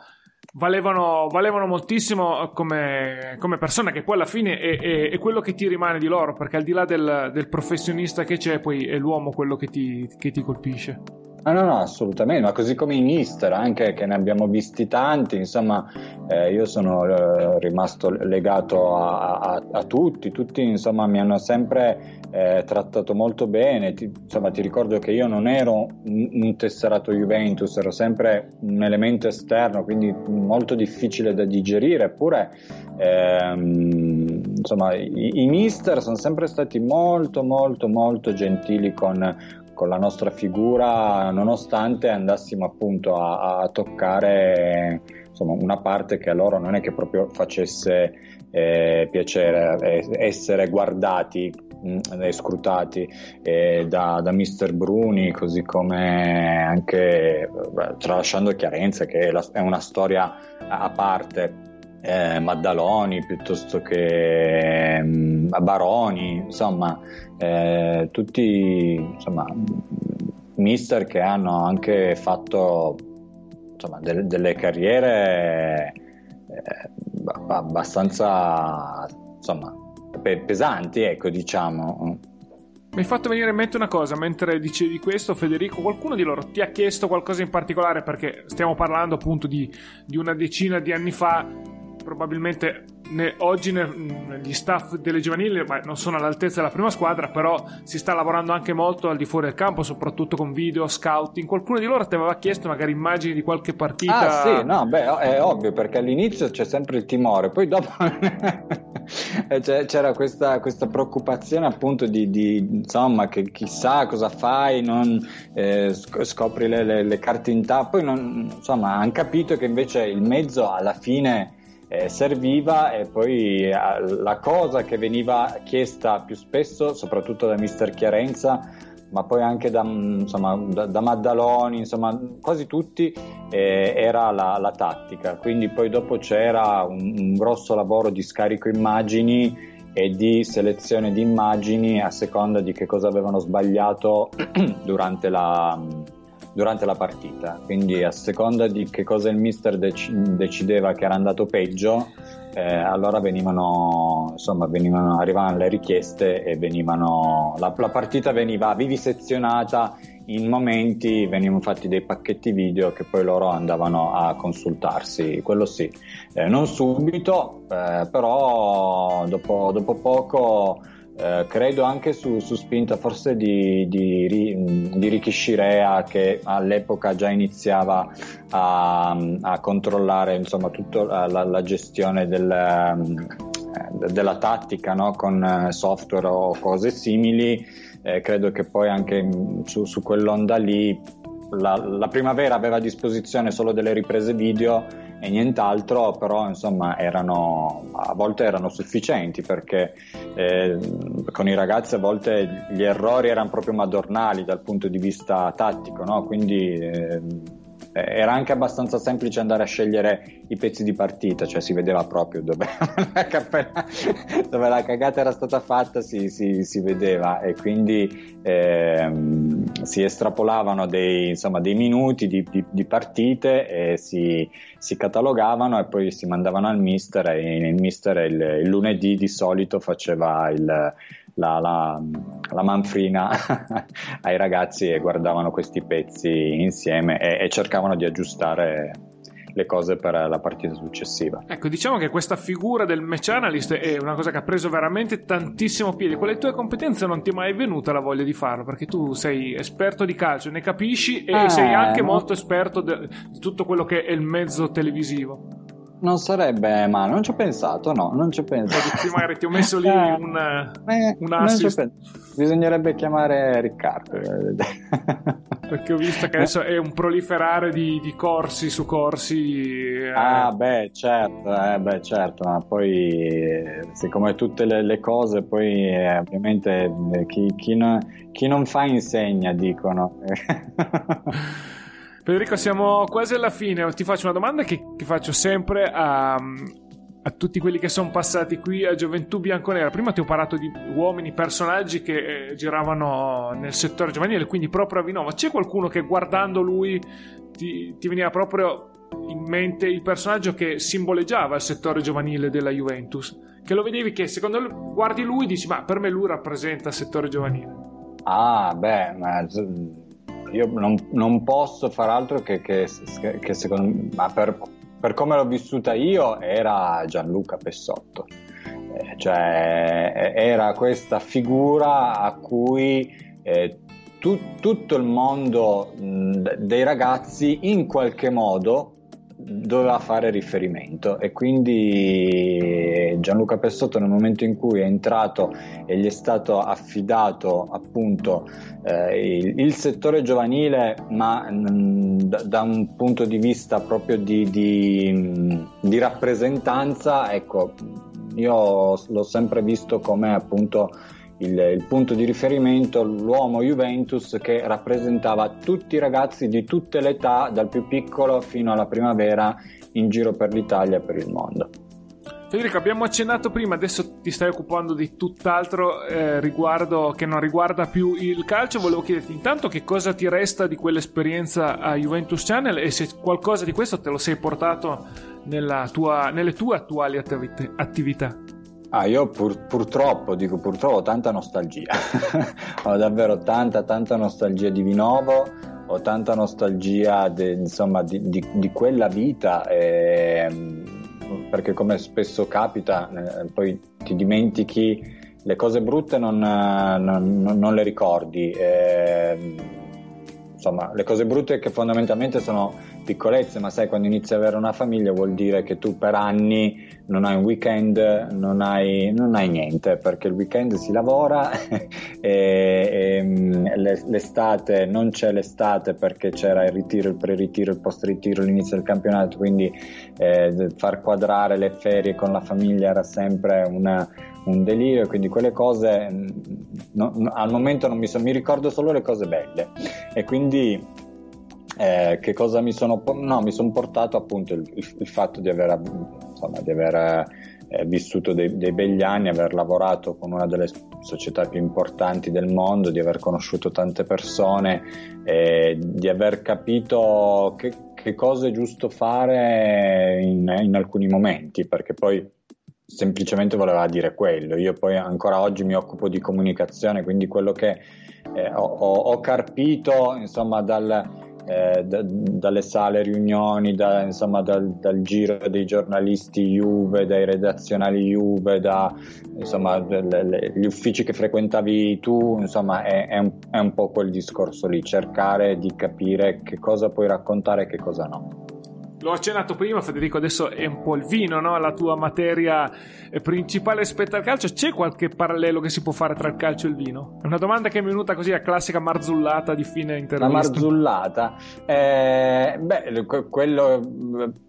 valevano, valevano moltissimo come, come, persona, che poi alla fine è, è, è, quello che ti rimane di loro, perché al di là del, del professionista che c'è, poi è l'uomo quello che ti, che ti colpisce. Ah, no, no, assolutamente, ma così come i mister, anche che ne abbiamo visti tanti, insomma, eh, io sono eh, rimasto legato a, a, a, tutti, tutti insomma mi hanno sempre eh, trattato molto bene, ti, insomma ti ricordo che io non ero un, un, tesserato Juventus, ero sempre un elemento esterno, quindi molto difficile da digerire, eppure ehm, insomma i, i mister sono sempre stati molto molto molto gentili con con la nostra figura, nonostante andassimo appunto a, a toccare insomma, una parte che a loro non è che proprio facesse eh, piacere eh, essere guardati mm, e scrutati eh, da, da Mr. Bruni, così come anche tralasciando Chiarenza, che è, la, è una storia a parte. Eh, Maddaloni piuttosto che um, Baroni, insomma, eh, tutti insomma, mister che hanno anche fatto insomma, de- delle carriere eh, abbastanza insomma, pe- pesanti, ecco, diciamo. Mi hai fatto venire in mente una cosa mentre dicevi questo, Federico. Qualcuno di loro ti ha chiesto qualcosa in particolare? Perché stiamo parlando appunto di, di una decina di anni fa probabilmente ne, oggi ne, gli staff delle giovanili beh, non sono all'altezza della prima squadra, però si sta lavorando anche molto al di fuori del campo, soprattutto con video, scouting. Qualcuno di loro ti aveva chiesto magari immagini di qualche partita? Ah sì, no, beh, è ovvio perché all'inizio c'è sempre il timore, poi dopo *laughs* c'era questa, questa, preoccupazione appunto di, di, insomma che chissà cosa fai, non eh, scopri le, le, le, carte in tappo, poi non, insomma hanno capito che invece il mezzo alla fine eh, serviva e poi eh, la cosa che veniva chiesta più spesso, soprattutto da mister Chiarenza, ma poi anche da, mm, insomma, da, da Maddaloni, insomma quasi tutti, eh, era la, la, tattica. Quindi poi dopo c'era un, un grosso lavoro di scarico immagini e di selezione di immagini a seconda di che cosa avevano sbagliato *clears throat* durante la, durante la partita. Quindi a seconda di che cosa il mister dec- decideva che era andato peggio, eh, allora venivano, insomma, venivano, arrivavano le richieste e venivano, la, la partita veniva vivisezionata in momenti, venivano fatti dei pacchetti video che poi loro andavano a consultarsi, quello sì, eh, non subito, eh, però dopo, dopo poco eh, credo anche su, su, spinta forse di, di, di Ricky Shirea che all'epoca già iniziava a, a controllare insomma tutta la, la, gestione del, eh, della tattica no? con software o cose simili eh, credo che poi anche su, su quell'onda lì la, la primavera aveva a disposizione solo delle riprese video e nient'altro, però insomma erano, a volte erano sufficienti perché eh, con i ragazzi a volte gli errori erano proprio madornali dal punto di vista tattico, no? quindi eh, era anche abbastanza semplice andare a scegliere i pezzi di partita, cioè si vedeva proprio dove *laughs* la, cappella, dove la cagata era stata fatta, si, si, si vedeva e quindi ehm, si estrapolavano dei, insomma, dei minuti di, di, di, partite e si, si, catalogavano e poi si mandavano al mister e il mister il, il lunedì di solito faceva il la, la, la manfrina *laughs* ai ragazzi e guardavano questi pezzi insieme e, e cercavano di aggiustare le cose per la partita successiva. Ecco, diciamo che questa figura del match analyst è una cosa che ha preso veramente tantissimo piede. Con le tue competenze non ti è mai venuta la voglia di farlo, perché tu sei esperto di calcio, ne capisci e eh, sei anche no. molto esperto di tutto quello che è il mezzo televisivo. Non sarebbe male, non ci ho pensato, no, non ci ho pensato. Sì, magari ti ho messo lì eh, un, eh, un assist. Bisognerebbe chiamare Riccardo. Perché ho visto che adesso è un proliferare di, di corsi su corsi. Eh. Ah, beh, certo, eh, beh, certo, ma poi, siccome tutte le, le cose, poi eh, ovviamente eh, chi, chi, no, chi non fa insegna, dicono. *laughs* Federico, siamo quasi alla fine. Ti faccio una domanda che, che faccio sempre a, a, tutti quelli che sono passati qui a Gioventù Bianconera. Prima ti ho parlato di uomini, personaggi che eh, giravano nel settore giovanile, quindi proprio a Vinova. C'è qualcuno che guardando lui ti, ti veniva proprio in mente il personaggio che simboleggiava il settore giovanile della Juventus? Che lo vedevi che secondo lui guardi lui e dici, ma per me lui rappresenta il settore giovanile. Ah, beh, ma io non, non, posso far altro che, che, che secondo me, ma per, per, come l'ho vissuta io, era Gianluca Pessotto. Eh, cioè, era questa figura a cui eh, tu, tutto il mondo mh, dei ragazzi in qualche modo doveva fare riferimento e quindi Gianluca Pessotto nel momento in cui è entrato e gli è stato affidato appunto eh, il, il, settore giovanile ma mh, da, da, un punto di vista proprio di, di, di rappresentanza ecco io l'ho sempre visto come appunto il, il, punto di riferimento, l'uomo Juventus che rappresentava tutti i ragazzi di tutte le età, dal più piccolo fino alla primavera, in giro per l'Italia e per il mondo. Federico, abbiamo accennato prima, adesso ti stai occupando di tutt'altro eh, riguardo che non riguarda più il calcio. Volevo chiederti intanto che cosa ti resta di quell'esperienza a Juventus Channel e se qualcosa di questo te lo sei portato tua, nelle tue attuali attività. Ah, io pur, purtroppo, dico purtroppo, ho tanta nostalgia. *laughs* ho davvero tanta, tanta nostalgia di Vinovo, ho tanta nostalgia de, insomma, di, di, di, quella vita, eh, perché come spesso capita, eh, poi ti dimentichi, le cose brutte non, non, non le ricordi. Eh, insomma, le cose brutte che fondamentalmente sono piccolezze, ma sai, quando inizi ad avere una famiglia vuol dire che tu per anni non hai un weekend, non hai, non hai niente, perché il weekend si lavora *laughs* e, e mm, l'estate non c'è l'estate perché c'era il ritiro, il pre-ritiro, il post-ritiro, l'inizio del campionato, quindi eh, far quadrare le ferie con la famiglia era sempre una, un delirio, quindi quelle cose mm, no, no, al momento non mi, so, mi ricordo solo le cose belle. E quindi eh, che cosa mi sono, no, mi sono portato appunto il, il, il, fatto di aver, insomma, di aver eh, vissuto dei, dei, begli anni, aver lavorato con una delle società più importanti del mondo, di aver conosciuto tante persone, eh, di aver capito che, che, cosa è giusto fare in, in alcuni momenti, perché poi semplicemente voleva dire quello. Io poi ancora oggi mi occupo di comunicazione, quindi quello che eh, ho, ho, carpito insomma dal eh, da, dalle sale riunioni, da, insomma, dal, dal, giro dei giornalisti Juve, dai redazionali Juve, da insomma, le, le, gli uffici che frequentavi tu, insomma, è, è, un, è un po' quel discorso lì, cercare di capire che cosa puoi raccontare e che cosa no. L'ho accennato prima, Federico, adesso è un po' il vino, no? la tua materia eh, principale rispetto al calcio. C'è qualche parallelo che si può fare tra il calcio e il vino? È una domanda che è venuta così a classica marzullata di fine intervista. La marzullata? Eh, beh, quello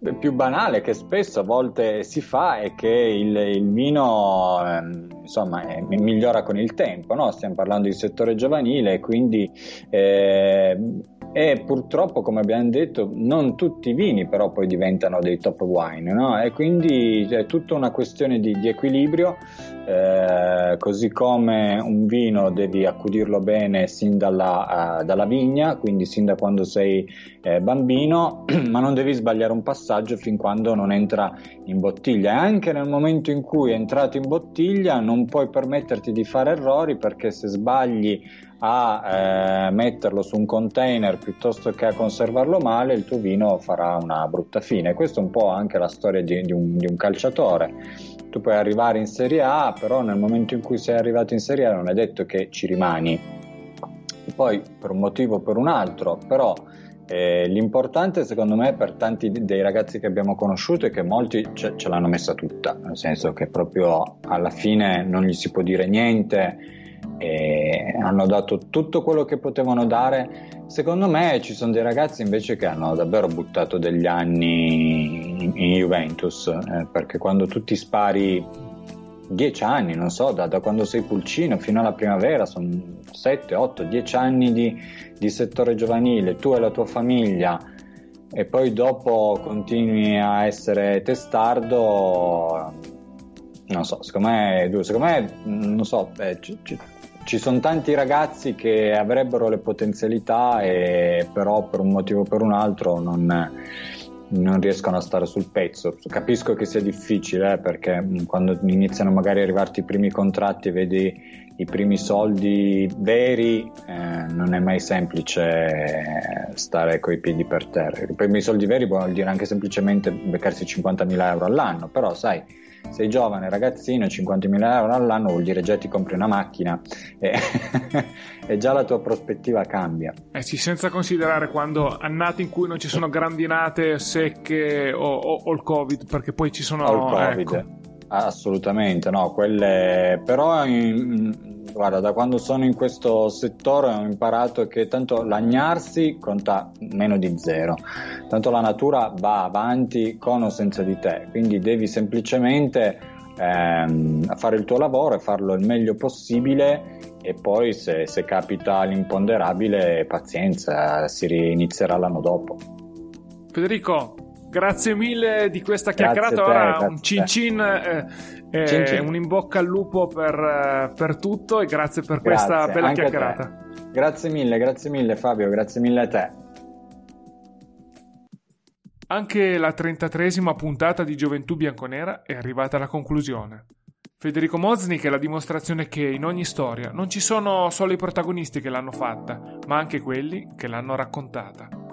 eh, più banale che spesso a volte si fa è che il, il vino eh, insomma, migliora con il tempo, no? stiamo parlando di settore giovanile, quindi... Eh, e purtroppo come abbiamo detto non tutti i vini però poi diventano dei top wine no? e quindi è tutta una questione di, di equilibrio eh, così come un vino devi accudirlo bene sin dalla, uh, dalla vigna quindi sin da quando sei eh, bambino *clears throat* ma non devi sbagliare un passaggio fin quando non entra in bottiglia e anche nel momento in cui è entrato in bottiglia non puoi permetterti di fare errori perché se sbagli a eh, metterlo su un container piuttosto che a conservarlo male, il tuo vino farà una brutta fine. Questa è un po' anche la storia di, di, un, di, un, calciatore. Tu puoi arrivare in Serie A, però nel momento in cui sei arrivato in Serie A non è detto che ci rimani. Poi per un motivo o per un altro, però eh, l'importante secondo me per tanti dei ragazzi che abbiamo conosciuto è che molti ce, ce l'hanno messa tutta, nel senso che proprio alla fine non gli si può dire niente hanno dato tutto quello che potevano dare. Secondo me ci sono dei ragazzi invece che hanno davvero buttato degli anni in, in Juventus, eh, perché quando tu ti spari dieci anni, non so, da, da, quando sei pulcino fino alla primavera, sono 7, 8, 10 anni di, di settore giovanile, tu e la tua famiglia e poi dopo continui a essere testardo non so, secondo me, secondo me non so, eh, ci, ci, ci sono tanti ragazzi che avrebbero le potenzialità e però per un motivo o per un altro non, non riescono a stare sul pezzo. Capisco che sia difficile eh, perché mm, quando iniziano magari a arrivarti i primi contratti e vedi i primi soldi veri eh, non è mai semplice stare coi piedi per terra. I primi soldi veri vuol dire anche semplicemente beccarsi 50.000 euro all'anno, però sai, sei giovane ragazzino, 50.000 euro all'anno vuol dire già ti compri una macchina e, *laughs* e già la tua prospettiva cambia. Eh sì, senza considerare quando annate in cui non ci sono grandinate secche o, o, o il covid, perché poi ci sono... O il covid. Ecco. Assolutamente, no, quelle però in, guarda, da quando sono in questo settore ho imparato che tanto lagnarsi conta meno di zero, tanto la natura va avanti con o senza di te, quindi devi semplicemente ehm, fare il tuo lavoro e farlo il meglio possibile e poi se, se capita l'imponderabile pazienza, si inizierà l'anno dopo. Federico, Grazie mille di questa chiacchierata. Ora un cin cin, eh, eh, cin cin, un in bocca al lupo per, eh, per tutto e grazie per grazie, questa bella chiacchierata. Grazie mille, grazie mille Fabio, grazie mille a te. Anche la 33esima puntata di Gioventù Bianconera è arrivata alla conclusione. Federico Moznik è la dimostrazione che in ogni storia non ci sono solo i protagonisti che l'hanno fatta, ma anche quelli che l'hanno raccontata.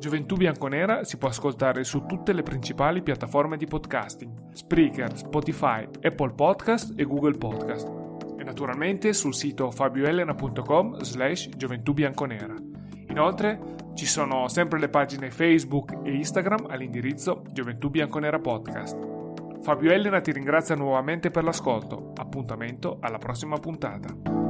Gioventù Bianconera si può ascoltare su tutte le principali piattaforme di podcasting, Spreaker, Spotify, Apple Podcast e Google Podcast. E naturalmente sul sito fabioelena.com slash gioventù bianconera. Inoltre ci sono sempre le pagine Facebook e Instagram all'indirizzo Gioventù Bianconera Podcast. Fabio Elena ti ringrazia nuovamente per l'ascolto. Appuntamento alla prossima puntata.